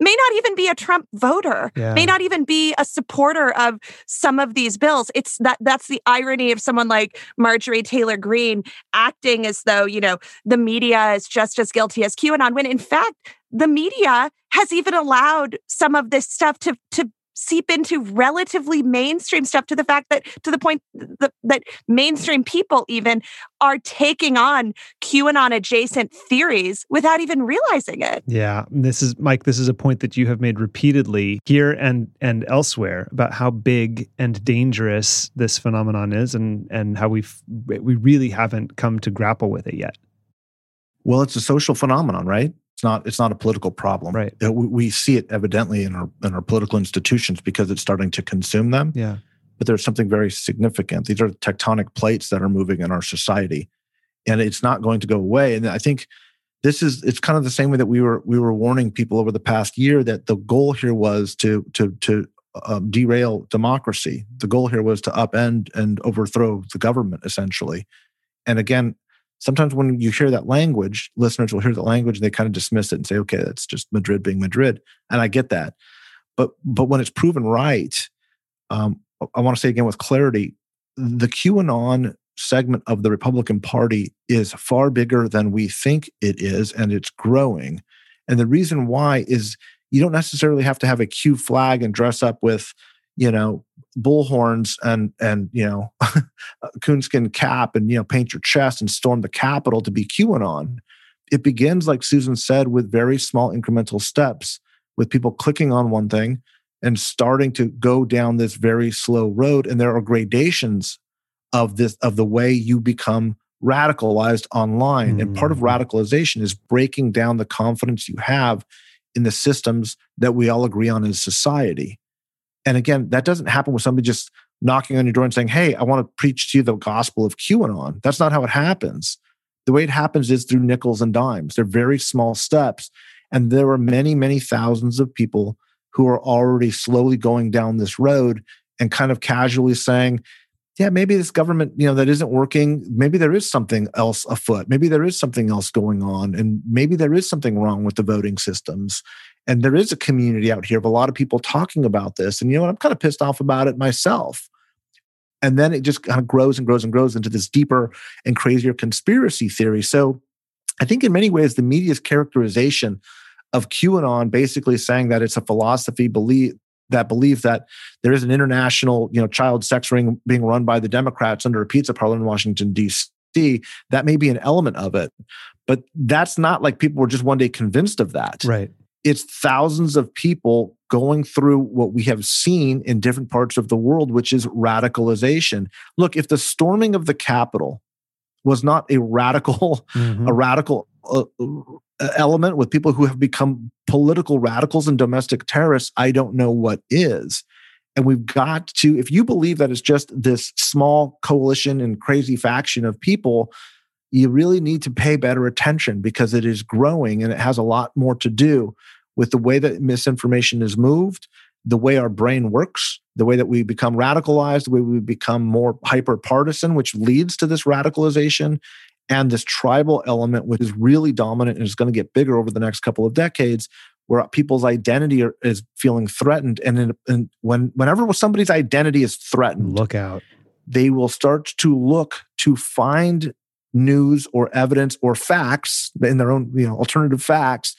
S4: may not even be a Trump voter, yeah. may not even be a supporter of some of these bills. It's that that's the irony of someone like Marjorie Taylor Greene acting as though, you know, the media is just as guilty as QAnon, when in fact, the media has even allowed some of this stuff to to seep into relatively mainstream stuff to the fact that to the point that, that mainstream people even are taking on QAnon adjacent theories without even realizing it.
S1: Yeah, this is Mike this is a point that you have made repeatedly here and and elsewhere about how big and dangerous this phenomenon is and and how we we really haven't come to grapple with it yet.
S2: Well, it's a social phenomenon, right? It's not it's not a political problem.
S1: Right.
S2: We see it evidently in our in our political institutions because it's starting to consume them.
S1: Yeah.
S2: But there's something very significant. These are tectonic plates that are moving in our society, and it's not going to go away. And I think this is it's kind of the same way that we were we were warning people over the past year that the goal here was to to to um, derail democracy. The goal here was to upend and overthrow the government, essentially. And again, sometimes when you hear that language, listeners will hear the language and they kind of dismiss it and say, "Okay, that's just Madrid being Madrid," and I get that. But but when it's proven right, um, I want to say again with clarity, the QAnon segment of the Republican Party is far bigger than we think it is, and it's growing. And the reason why is you don't necessarily have to have a Q flag and dress up with, you know, bullhorns and and you know, *laughs* coonskin cap and you know, paint your chest and storm the Capitol to be QAnon. It begins, like Susan said, with very small incremental steps, with people clicking on one thing and starting to go down this very slow road. And there are gradations of this of the way you become radicalized online. Mm. And part of hmm. radicalization is breaking down the confidence you have in the systems that we all agree on as society. And again, that doesn't happen with somebody just knocking on your door and saying, Hey, I want to preach to you the gospel of QAnon. That's not how it happens. The way it happens is through nickels and dimes. They're very small steps. And there are many, many thousands of people who are already slowly going down this road and kind of casually saying, yeah, maybe this government, you know, that isn't working. Maybe there is something else afoot. Maybe there is something else going on. And maybe there is something wrong with the voting systems. And there is a community out here of a lot of people talking about this. And you know what? I'm kind of pissed off about it myself. And then it just kind of grows and grows and grows into this deeper and crazier conspiracy theory. So I think in many ways, the media's characterization of QAnon basically saying that it's a philosophy belief that believe that there is an international, you know, child sex ring being run by the Democrats under a pizza parlor in Washington D.C. That may be an element of it, but that's not like people were just one day convinced of that.
S1: Right.
S2: It's thousands of people going through what we have seen in different parts of the world, which is radicalization. Look, if the storming of the Capitol was not a radical, mm-hmm. a radical uh, element with people who have become political radicals and domestic terrorists, I don't know what is. And we've got to, if you believe that it's just this small coalition and crazy faction of people, you really need to pay better attention because it is growing and it has a lot more to do with the way that misinformation is moved, the way our brain works, the way that we become radicalized, the way we become more hyper partisan, which leads to this radicalization, and this tribal element, which is really dominant and is going to get bigger over the next couple of decades, where people's identity are, is feeling threatened. And, in, and when whenever somebody's identity is threatened,
S1: look out.
S2: They will start to look to find news or evidence or facts in their own, you know, alternative facts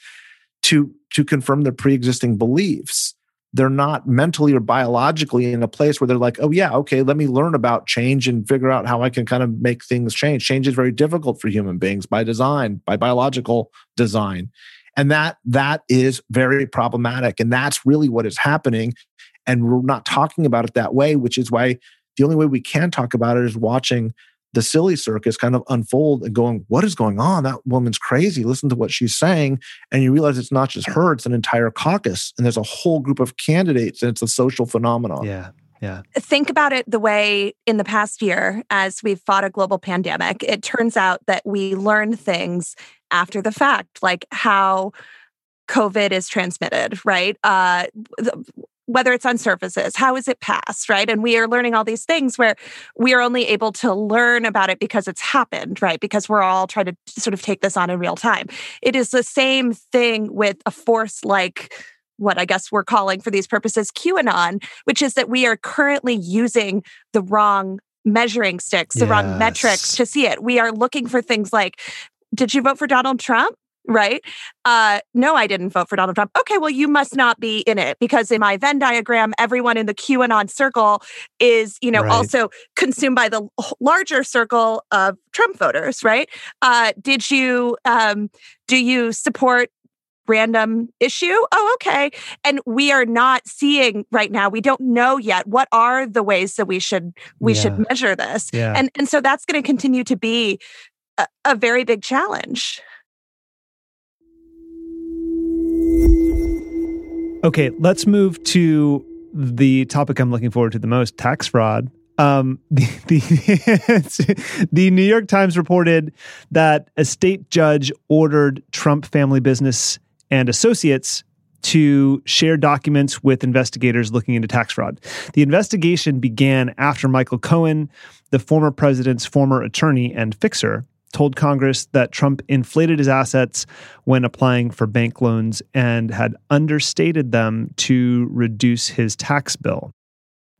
S2: to to confirm their pre-existing beliefs they're not mentally or biologically in a place where they're like, oh, yeah, okay, let me learn about change and figure out how I can kind of make things change. Change is very difficult for human beings by design, by biological design. And that that is very problematic. And that's really what is happening. And we're not talking about it that way, which is why the only way we can talk about it is watching the silly circus kind of unfold and going, what is going on? That woman's crazy. Listen to what she's saying. And you realize it's not just her, it's an entire caucus. And there's a whole group of candidates, and it's a social phenomenon.
S1: Yeah. Yeah.
S4: Think about it the way in the past year, as we've fought a global pandemic, it turns out that we learn things after the fact, like how COVID is transmitted, right? Uh, whether it's on surfaces, how is it passed, right? And we are learning all these things where we are only able to learn about it because it's happened, right? Because we're all trying to sort of take this on in real time. It is the same thing with a force like what I guess we're calling for these purposes QAnon, which is that we are currently using the wrong measuring sticks, the yes. wrong metrics to see it. We are looking for things like, did you vote for Donald Trump? Right? Uh, no, I didn't vote for Donald Trump. Okay, well, you must not be in it because in my Venn diagram, everyone in the QAnon circle is, you know, right. also consumed by the larger circle of Trump voters, right? Uh, did you, um, do you support random issue oh okay and we are not seeing right now we don't know yet what are the ways that we should we yeah. should measure this yeah. and and so that's going to continue to be a, a very big challenge
S1: Okay, let's move to the topic I'm looking forward to the most tax fraud. Um, *laughs* the, the, the New York Times reported that a state judge ordered Trump family business and associates to share documents with investigators looking into tax fraud. The investigation began after Michael Cohen, the former president's former attorney and fixer, told Congress that Trump inflated his assets when applying for bank loans and had understated them to reduce his tax bill.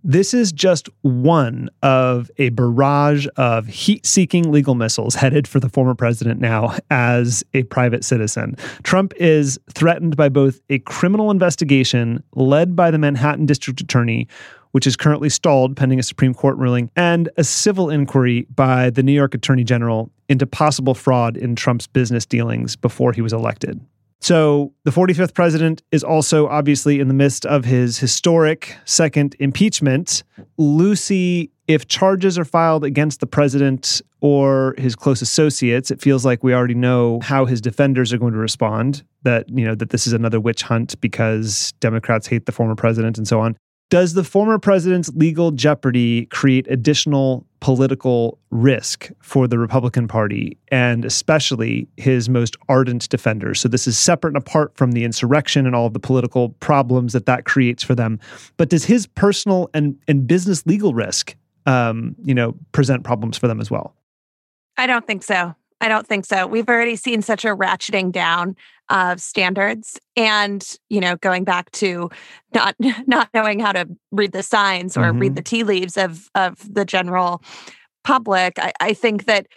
S1: This is just one of a barrage of heat seeking legal missiles headed for the former president now as a private citizen. Trump is threatened by both a criminal investigation led by the Manhattan district attorney, which is currently stalled pending a Supreme Court ruling, and a civil inquiry by the New York Attorney General into possible fraud in Trump's business dealings before he was elected. So, the 45th president is also obviously in the midst of his historic second impeachment. Lucy, if charges are filed against the president or his close associates, it feels like we already know how his defenders are going to respond that, you know, that this is another witch hunt because Democrats hate the former president and so on. Does the former president's legal jeopardy create additional political risk for the Republican Party and especially his most ardent defenders? So, this is separate and apart from the insurrection and all of the political problems that that creates for them. But does his personal and, and business legal risk, um, you know, present problems for them as well?
S4: I don't think so. I don't think so. We've already seen such a ratcheting down of standards and you know going back to not *laughs* not knowing how to read the signs or mm-hmm. read the tea leaves of of the general public I, I think that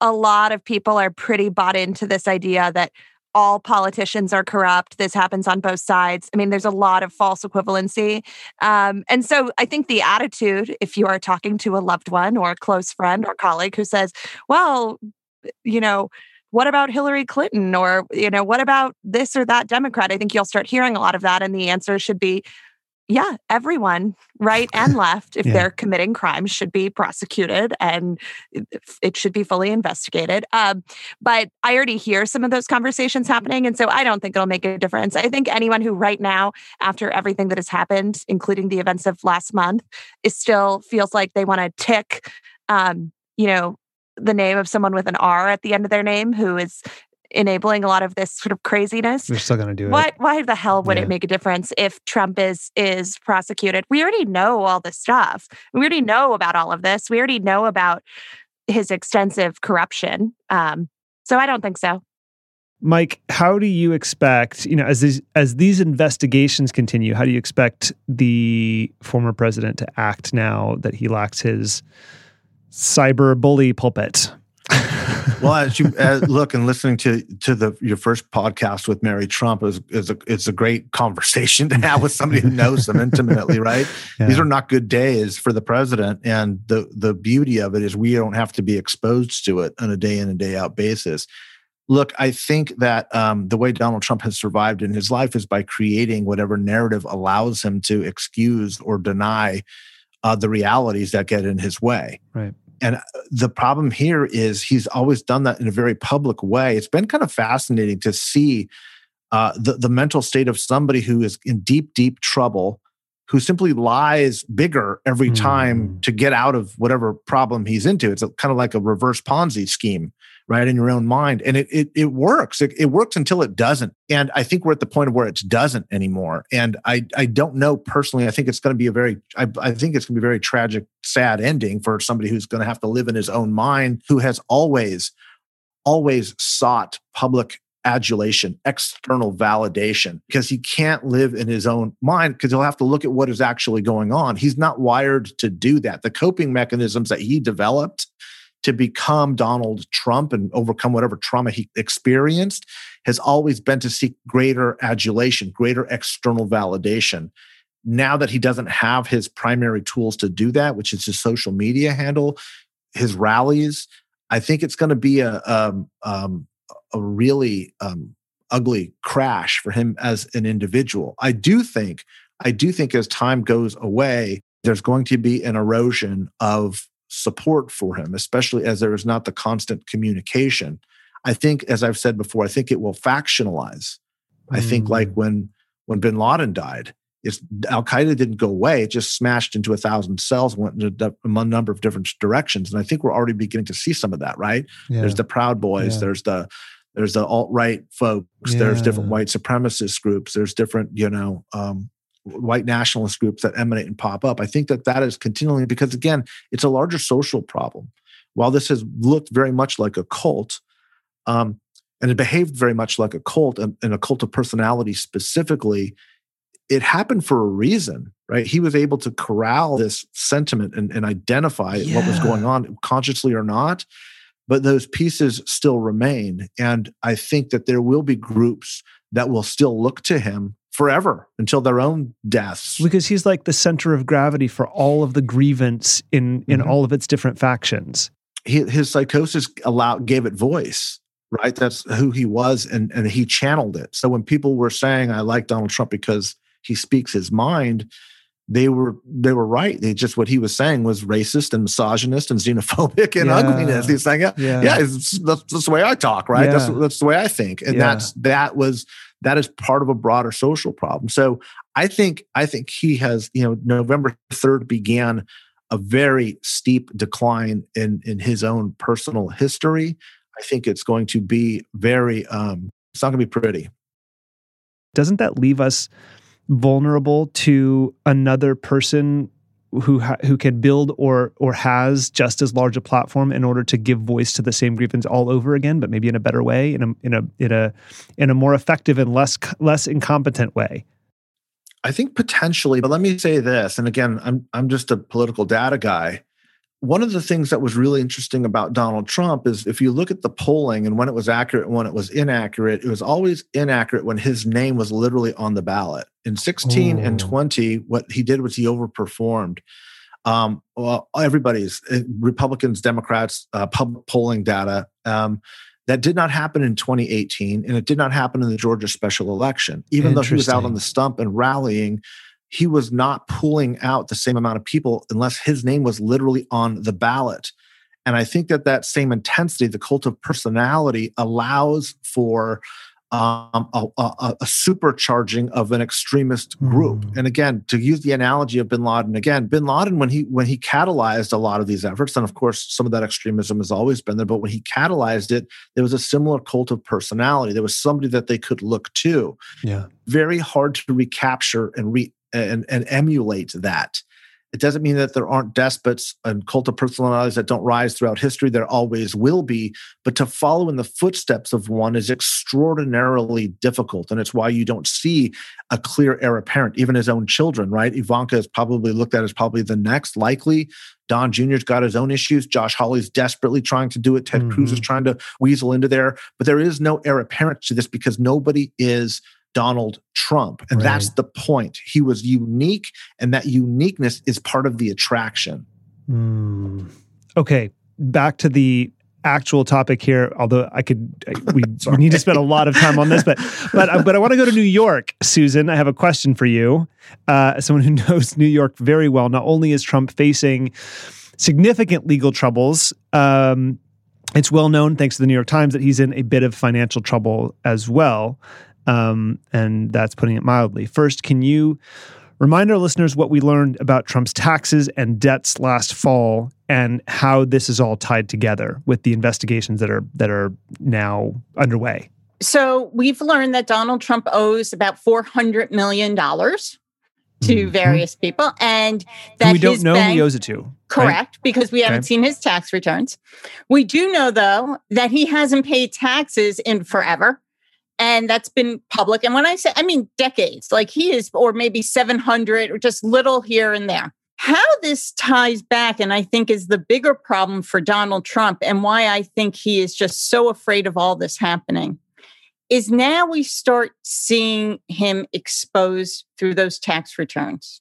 S4: a lot of people are pretty bought into this idea that all politicians are corrupt. This happens on both sides. I mean, there's a lot of false equivalency. Um, and so I think the attitude, if you are talking to a loved one or a close friend or colleague who says, well, you know, what about Hillary Clinton or, you know, what about this or that Democrat? I think you'll start hearing a lot of that. And the answer should be, yeah, everyone, right and left, if yeah. they're committing crimes, should be prosecuted and it should be fully investigated. Um, but I already hear some of those conversations happening. And so I don't think it'll make a difference. I think anyone who, right now, after everything that has happened, including the events of last month, is still feels like they want to tick, um, you know, the name of someone with an R at the end of their name who is enabling a lot of this sort of craziness.
S1: They're still going to do it.
S4: Why, why the hell would yeah. it make a difference if Trump is is prosecuted? We already know all this stuff. We already know about all of this. We already know about his extensive corruption. Um, so I don't think so.
S1: Mike, how do you expect, you know, as these as these investigations continue, how do you expect the former president to act now that he lacks his cyber bully pulpit. *laughs*
S2: well, as you as look and listening to to the your first podcast with Mary Trump is is a it's a great conversation to have with somebody who knows them intimately, *laughs* right? Yeah. These are not good days for the president, and the the beauty of it is we don't have to be exposed to it on a day in and day out basis. Look, I think that um, the way Donald Trump has survived in his life is by creating whatever narrative allows him to excuse or deny uh, the realities that get in his way.
S1: Right.
S2: And uh, the problem here is he's always done that in a very public way. It's been kind of fascinating to see uh, the, the mental state of somebody who is in deep, deep trouble, who simply lies bigger every time mm. to get out of whatever problem he's into. It's a, kind of like a reverse Ponzi scheme right in your own mind. And it it, it works. It, it works until it doesn't. And i think we're at the point of where it doesn't anymore. And i i don't know personally. I think it's going to be a very I, I think it's going to be a very tragic sad ending for somebody who's going to have to live in his own mind who has always always sought public adulation, external validation, because he can't live in his own mind because he'll have to look at what is actually going on. He's not wired to do that. The coping mechanisms that he developed to become Donald Trump and overcome whatever trauma he experienced has always been to seek greater adulation, greater external validation. Now that he doesn't have his primary tools to do that, which is his social media handle, his rallies, I think it's going to be a um, um, a really um, ugly crash for him as an individual. I do think, I do think as time goes away, there's going to be an erosion of support for him, especially as there is not the constant communication. I think, as I've said before, I think it will factionalize. Mm. I think like mm. when when bin Laden died, Al Qaeda didn't go away; it just smashed into a thousand cells, went in a, a number of different directions, and I think we're already beginning to see some of that. Right? Yeah. There's the Proud Boys. Yeah. There's the there's the alt right folks. Yeah. There's different white supremacist groups. There's different you know um, white nationalist groups that emanate and pop up. I think that that is continuing because again, it's a larger social problem. While this has looked very much like a cult, um, and it behaved very much like a cult and, and a cult of personality specifically, it happened for a reason, right? He was able to corral this sentiment and, and identify yeah. what was going on, consciously or not. But those pieces still remain. And I think that there will be groups that will still look to him forever until their own deaths.
S1: Because he's like the center of gravity for all of the grievance in in mm-hmm. all of its different factions.
S2: He, his psychosis allowed gave it voice, right? That's who he was, and and he channeled it. So when people were saying, "I like Donald Trump because he speaks his mind," they were they were right. They just what he was saying was racist and misogynist and xenophobic and yeah. ugliness. He's saying, yeah, yeah, yeah that's, that's, the way I talk, right? Yeah. That's that's the way I think, and that's that was that is part of a broader social problem. So I think I think he has you know November third began a very steep decline in in his own personal history. I think it's going to be very um, it's not going to be pretty.
S1: Doesn't that leave us vulnerable to another person who ha- who can build or or has just as large a platform in order to give voice to the same grievance all over again, but maybe in a better way, in a in a in a in a more effective and less less incompetent way.
S2: I think potentially, but let me say this, and again, I'm I'm just a political data guy one of the things that was really interesting about Donald Trump is if you look at the polling and when it was accurate and when it was inaccurate, it was always inaccurate when his name was literally on the ballot. In 16 Ooh. and 20, what he did was he overperformed. Um, well, everybody's eh, Republicans, Democrats, uh, public polling data. Um, that did not happen in 2018, and it did not happen in the Georgia special election. Even though he was out on the stump and rallying, he was not pulling out the same amount of people unless his name was literally on the ballot. And I think that that same intensity, the cult of personality, allows for um, a, a, a, supercharging of an extremist group. Mm. And again, to use the analogy of Bin Laden again, Bin Laden when he when he catalyzed a lot of these efforts, and of course some of that extremism has always been there, but when he catalyzed it, there was a similar cult of personality. There was somebody that they could look to.
S1: Yeah,
S2: very hard to recapture and re and, and emulate that. It doesn't mean that there aren't despots and cult of personalities that don't rise throughout history. There always will be. But to follow in the footsteps of one is extraordinarily difficult. And it's why you don't see a clear heir apparent, even his own children, right? Ivanka is probably looked at as probably the next likely. Don Jr.'s got his own issues. Josh Hawley's desperately trying to do it. Ted mm-hmm. Cruz is trying to weasel into there. But there is no heir apparent to this because nobody is Donald Trump. And right. that's the point. He was unique, and that uniqueness is part of the attraction.
S1: Mm. Okay, back to the actual topic here although i could *laughs* we, we need to spend a lot of time on this but *laughs* but but i want to go to new york susan i have a question for you uh, someone who *laughs* knows new york very well not only is trump facing significant legal troubles um, it's well known thanks to the new york times that he's in a bit of financial trouble as well um, and that's putting it mildly. First, can you remind our listeners what we learned about Trump's taxes and debts last fall and how this is all tied together with the investigations that are that are now underway?
S3: So we've learned that Donald Trump owes about four hundred million dollars to mm-hmm. various people, and that
S1: and we don't know
S3: bank,
S1: who he owes it to.
S3: Correct, right? because we haven't okay. seen his tax returns. We do know though that he hasn't paid taxes in forever and that's been public. And when I say, I mean decades, like he is, or maybe 700 or just little here and there. How this ties back, and I think is the bigger problem for Donald Trump, and why I think he is just so afraid of all this happening, is now we start seeing him exposed through those tax returns.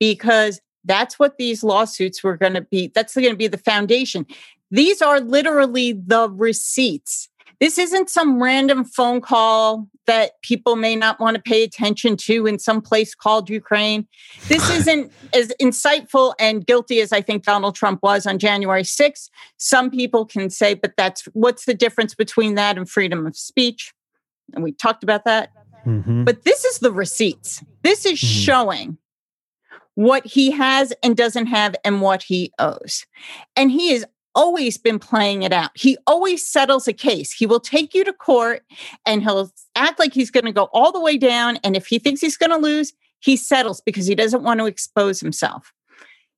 S3: Because that's what these lawsuits were going to be. That's going to be the foundation. These are literally the receipts this isn't some random phone call that people may not want to pay attention to in some place called Ukraine. This *laughs* isn't as insightful and guilty as I think Donald Trump was on January 6th. Some people can say, but that's what's the difference between that and freedom of speech? And we talked about that. Mm-hmm. But this is the receipts. This is mm-hmm. showing what he has and doesn't have and what he owes. And he has always been playing it out. He always settles a case. He will take you to court and he'll act like he's going to go all the way down. And if he thinks he's going to lose, he settles because he doesn't want to expose himself.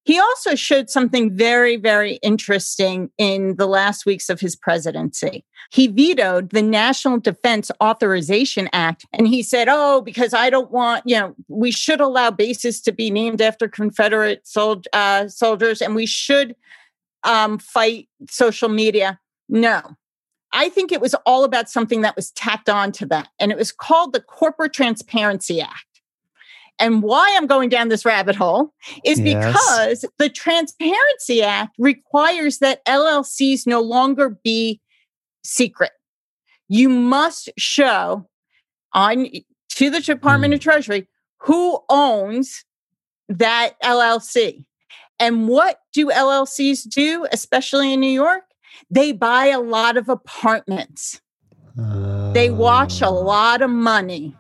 S3: He also showed something very, very interesting in the last weeks of his presidency. He vetoed the National Defense Authorization Act. And he said, Oh, because I don't want, you know, we should allow bases to be named after Confederate uh, soldiers and we should um, fight social media. No. I think it was all about something that was tacked on to that. And it was called the Corporate Transparency Act. And why I'm going down this rabbit hole is yes. because the Transparency Act requires that LLCs no longer be secret. You must show on to the Department mm. of Treasury who owns that LLC. And what do LLCs do, especially in New York? They buy a lot of apartments. Uh, they wash a lot of money.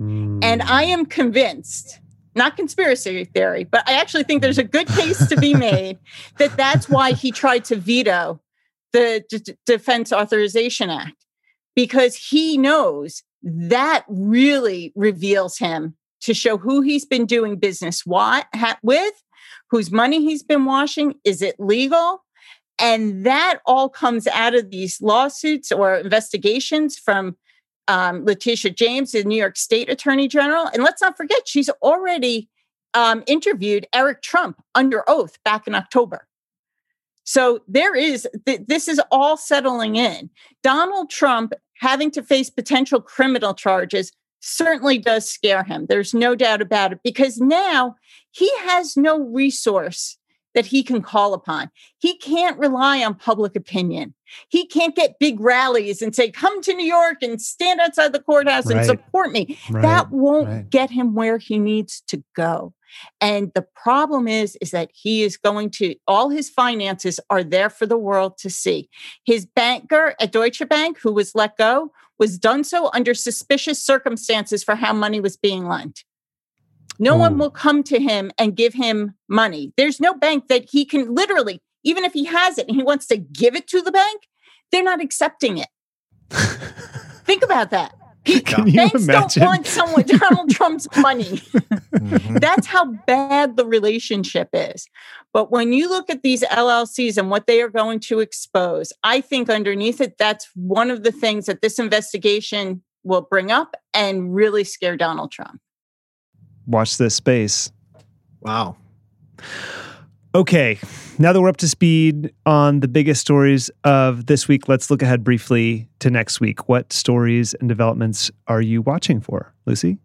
S3: And I am convinced, not conspiracy theory, but I actually think there's a good case to be *laughs* made that that's why he tried to veto the D- Defense Authorization Act because he knows that really reveals him to show who he's been doing business with, whose money he's been washing. Is it legal? And that all comes out of these lawsuits or investigations from um, Letitia James, the New York State Attorney General. And let's not forget, she's already um, interviewed Eric Trump under oath back in October. So there is, th- this is all settling in. Donald Trump having to face potential criminal charges certainly does scare him. There's no doubt about it because now he has no resource that he can call upon. He can't rely on public opinion. He can't get big rallies and say, come to New York and stand outside the courthouse right. and support me. Right. That won't right. get him where he needs to go. And the problem is, is that he is going to, all his finances are there for the world to see. His banker at Deutsche Bank, who was let go, was done so under suspicious circumstances for how money was being lent. No one will come to him and give him money. There's no bank that he can literally, even if he has it and he wants to give it to the bank, they're not accepting it. *laughs* Think about that. Can you Banks imagine? don't want someone Donald *laughs* Trump's money. mm-hmm. That's how bad the relationship is. But when you look at these LLCs and what they are going to expose, I think underneath it, that's one of the things that this investigation will bring up and really scare Donald Trump
S1: watch this space.
S2: Wow.
S1: Okay, now that we're up to speed on the biggest stories of this week, let's look ahead briefly to next week. What stories and developments are you watching for, Lucy?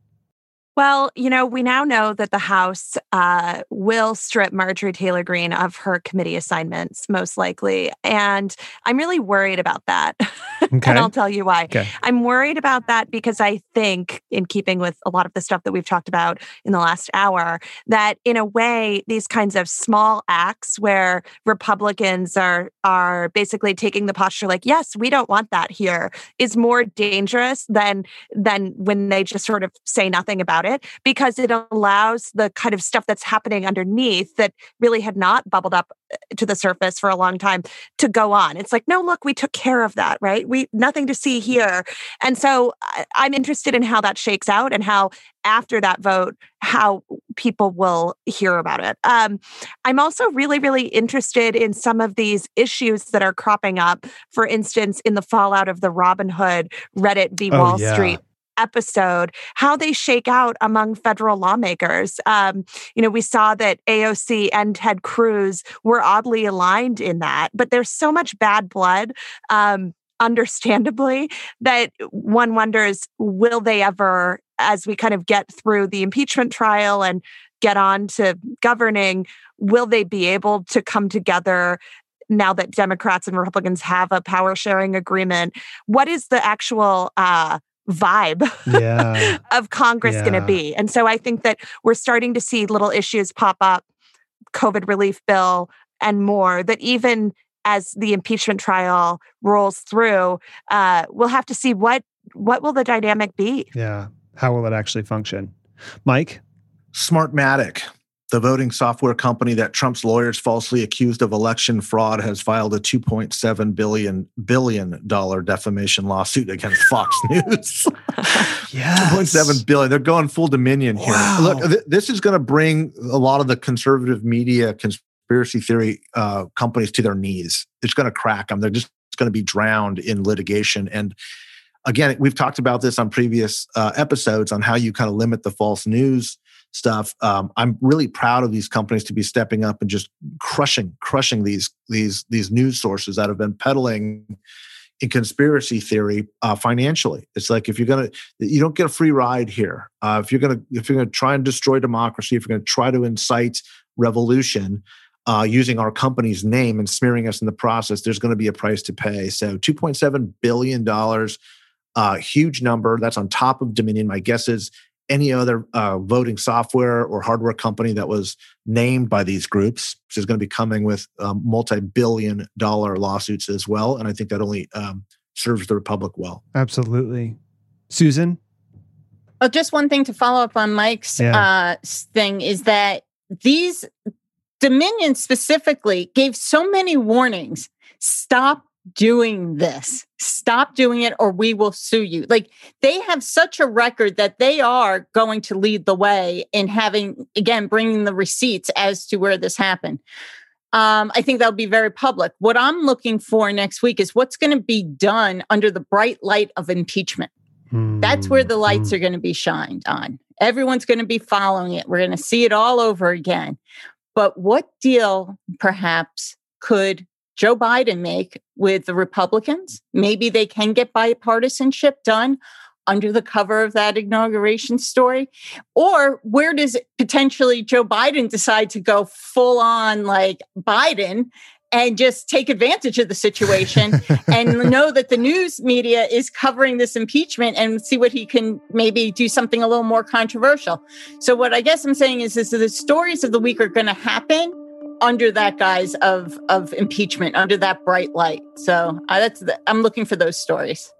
S4: Well, you know, we now know that the House uh, will strip Marjorie Taylor Greene of her committee assignments, most likely. And I'm really worried about that. Okay. *laughs* and I'll tell you why. Okay. I'm worried about that because I think, in keeping with a lot of the stuff that we've talked about in the last hour, that in a way, these kinds of small acts where Republicans are are basically taking the posture like, yes, we don't want that here, is more dangerous than than when they just sort of say nothing about it because it allows the kind of stuff that's happening underneath that really had not bubbled up uh, to the surface for a long time to go on. It's like, no, look, we took care of that, right? We nothing to see here. And so I'm interested in how that shakes out and how after that vote, how people will hear about it. Um, I'm also really, really interested in some of these issues that are cropping up. For instance, in the fallout of the Robinhood Reddit v. Oh, Wall yeah. Street episode how they shake out among federal lawmakers. Um, you know, we saw that AOC and Ted Cruz were oddly aligned in that, but there's so much bad blood. Um, understandably that one wonders will they ever as we kind of get through the impeachment trial and get on to governing will they be able to come together now that democrats and republicans have a power sharing agreement what is the actual uh, vibe yeah. *laughs* of Congress yeah. going to be. And so I think that we're starting to see little issues pop up, COVID relief bill and more, that even as the impeachment trial rolls through, uh, we'll have to see what what will the dynamic be.
S1: Yeah. How will it actually function? Mike?
S2: Smartmatic, the voting software company that Trump's lawyers falsely accused of election fraud has filed a 2.7 billion billion dollar defamation lawsuit against Fox *laughs* News. *laughs*
S1: yeah,
S2: 2.7 billion. They're going full dominion here.
S1: Wow.
S2: Look, th- this is going to bring a lot of the conservative media conspiracy theory uh, companies to their knees. It's going to crack them. They're just going to be drowned in litigation and again we've talked about this on previous uh, episodes on how you kind of limit the false news stuff. Um, I'm really proud of these companies to be stepping up and just crushing, crushing these these these news sources that have been peddling in conspiracy theory uh, financially. It's like if you're gonna, you don't get a free ride here. Uh, if you're gonna, if you're gonna try and destroy democracy, if you're gonna try to incite revolution. Uh, using our company's name and smearing us in the process, there's going to be a price to pay. So, 2.7 billion dollars, uh, huge number. That's on top of Dominion. My guess is any other uh, voting software or hardware company that was named by these groups is going to be coming with um, multi-billion dollar lawsuits as well and i think that only um, serves the republic well.
S1: Absolutely. Susan?
S3: Oh, just one thing to follow up on mike's yeah. uh, thing is that these dominion specifically gave so many warnings stop doing this. Stop doing it or we will sue you. Like they have such a record that they are going to lead the way in having, again, bringing the receipts as to where this happened. Um, I think that'll be very public. What I'm looking for next week is what's going to be done under the bright light of impeachment. Mm-hmm. That's where the lights hmm. are going to be shined on. Everyone's going to be following it. We're going to see it all over again. But what deal perhaps could Joe Biden make with the Republicans. Maybe they can get bipartisanship done under the cover of that inauguration story? Or where does potentially Joe Biden decide to go full on like Biden and just take advantage of the situation *laughs* and know that the news media is covering this impeachment and see what he can maybe do something a little more controversial. So what I guess I'm saying is, is the stories of the week are going to happen under that guise of of impeachment, under that bright light. So uh, that's the, I'm looking for those stories.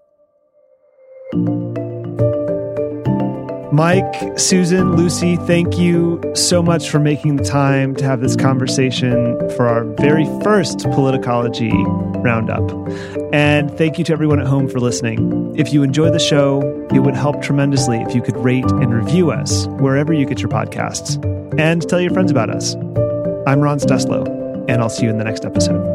S1: Mike, Susan, Lucy, thank you so much for making the time to have this conversation for our very first Politicology Roundup. And thank you to everyone at home for listening. If you enjoy the show, it would help tremendously if you could rate and review us wherever you get your podcasts and tell your friends about us. I'm Ron Steslow, and I'll see you in the next episode.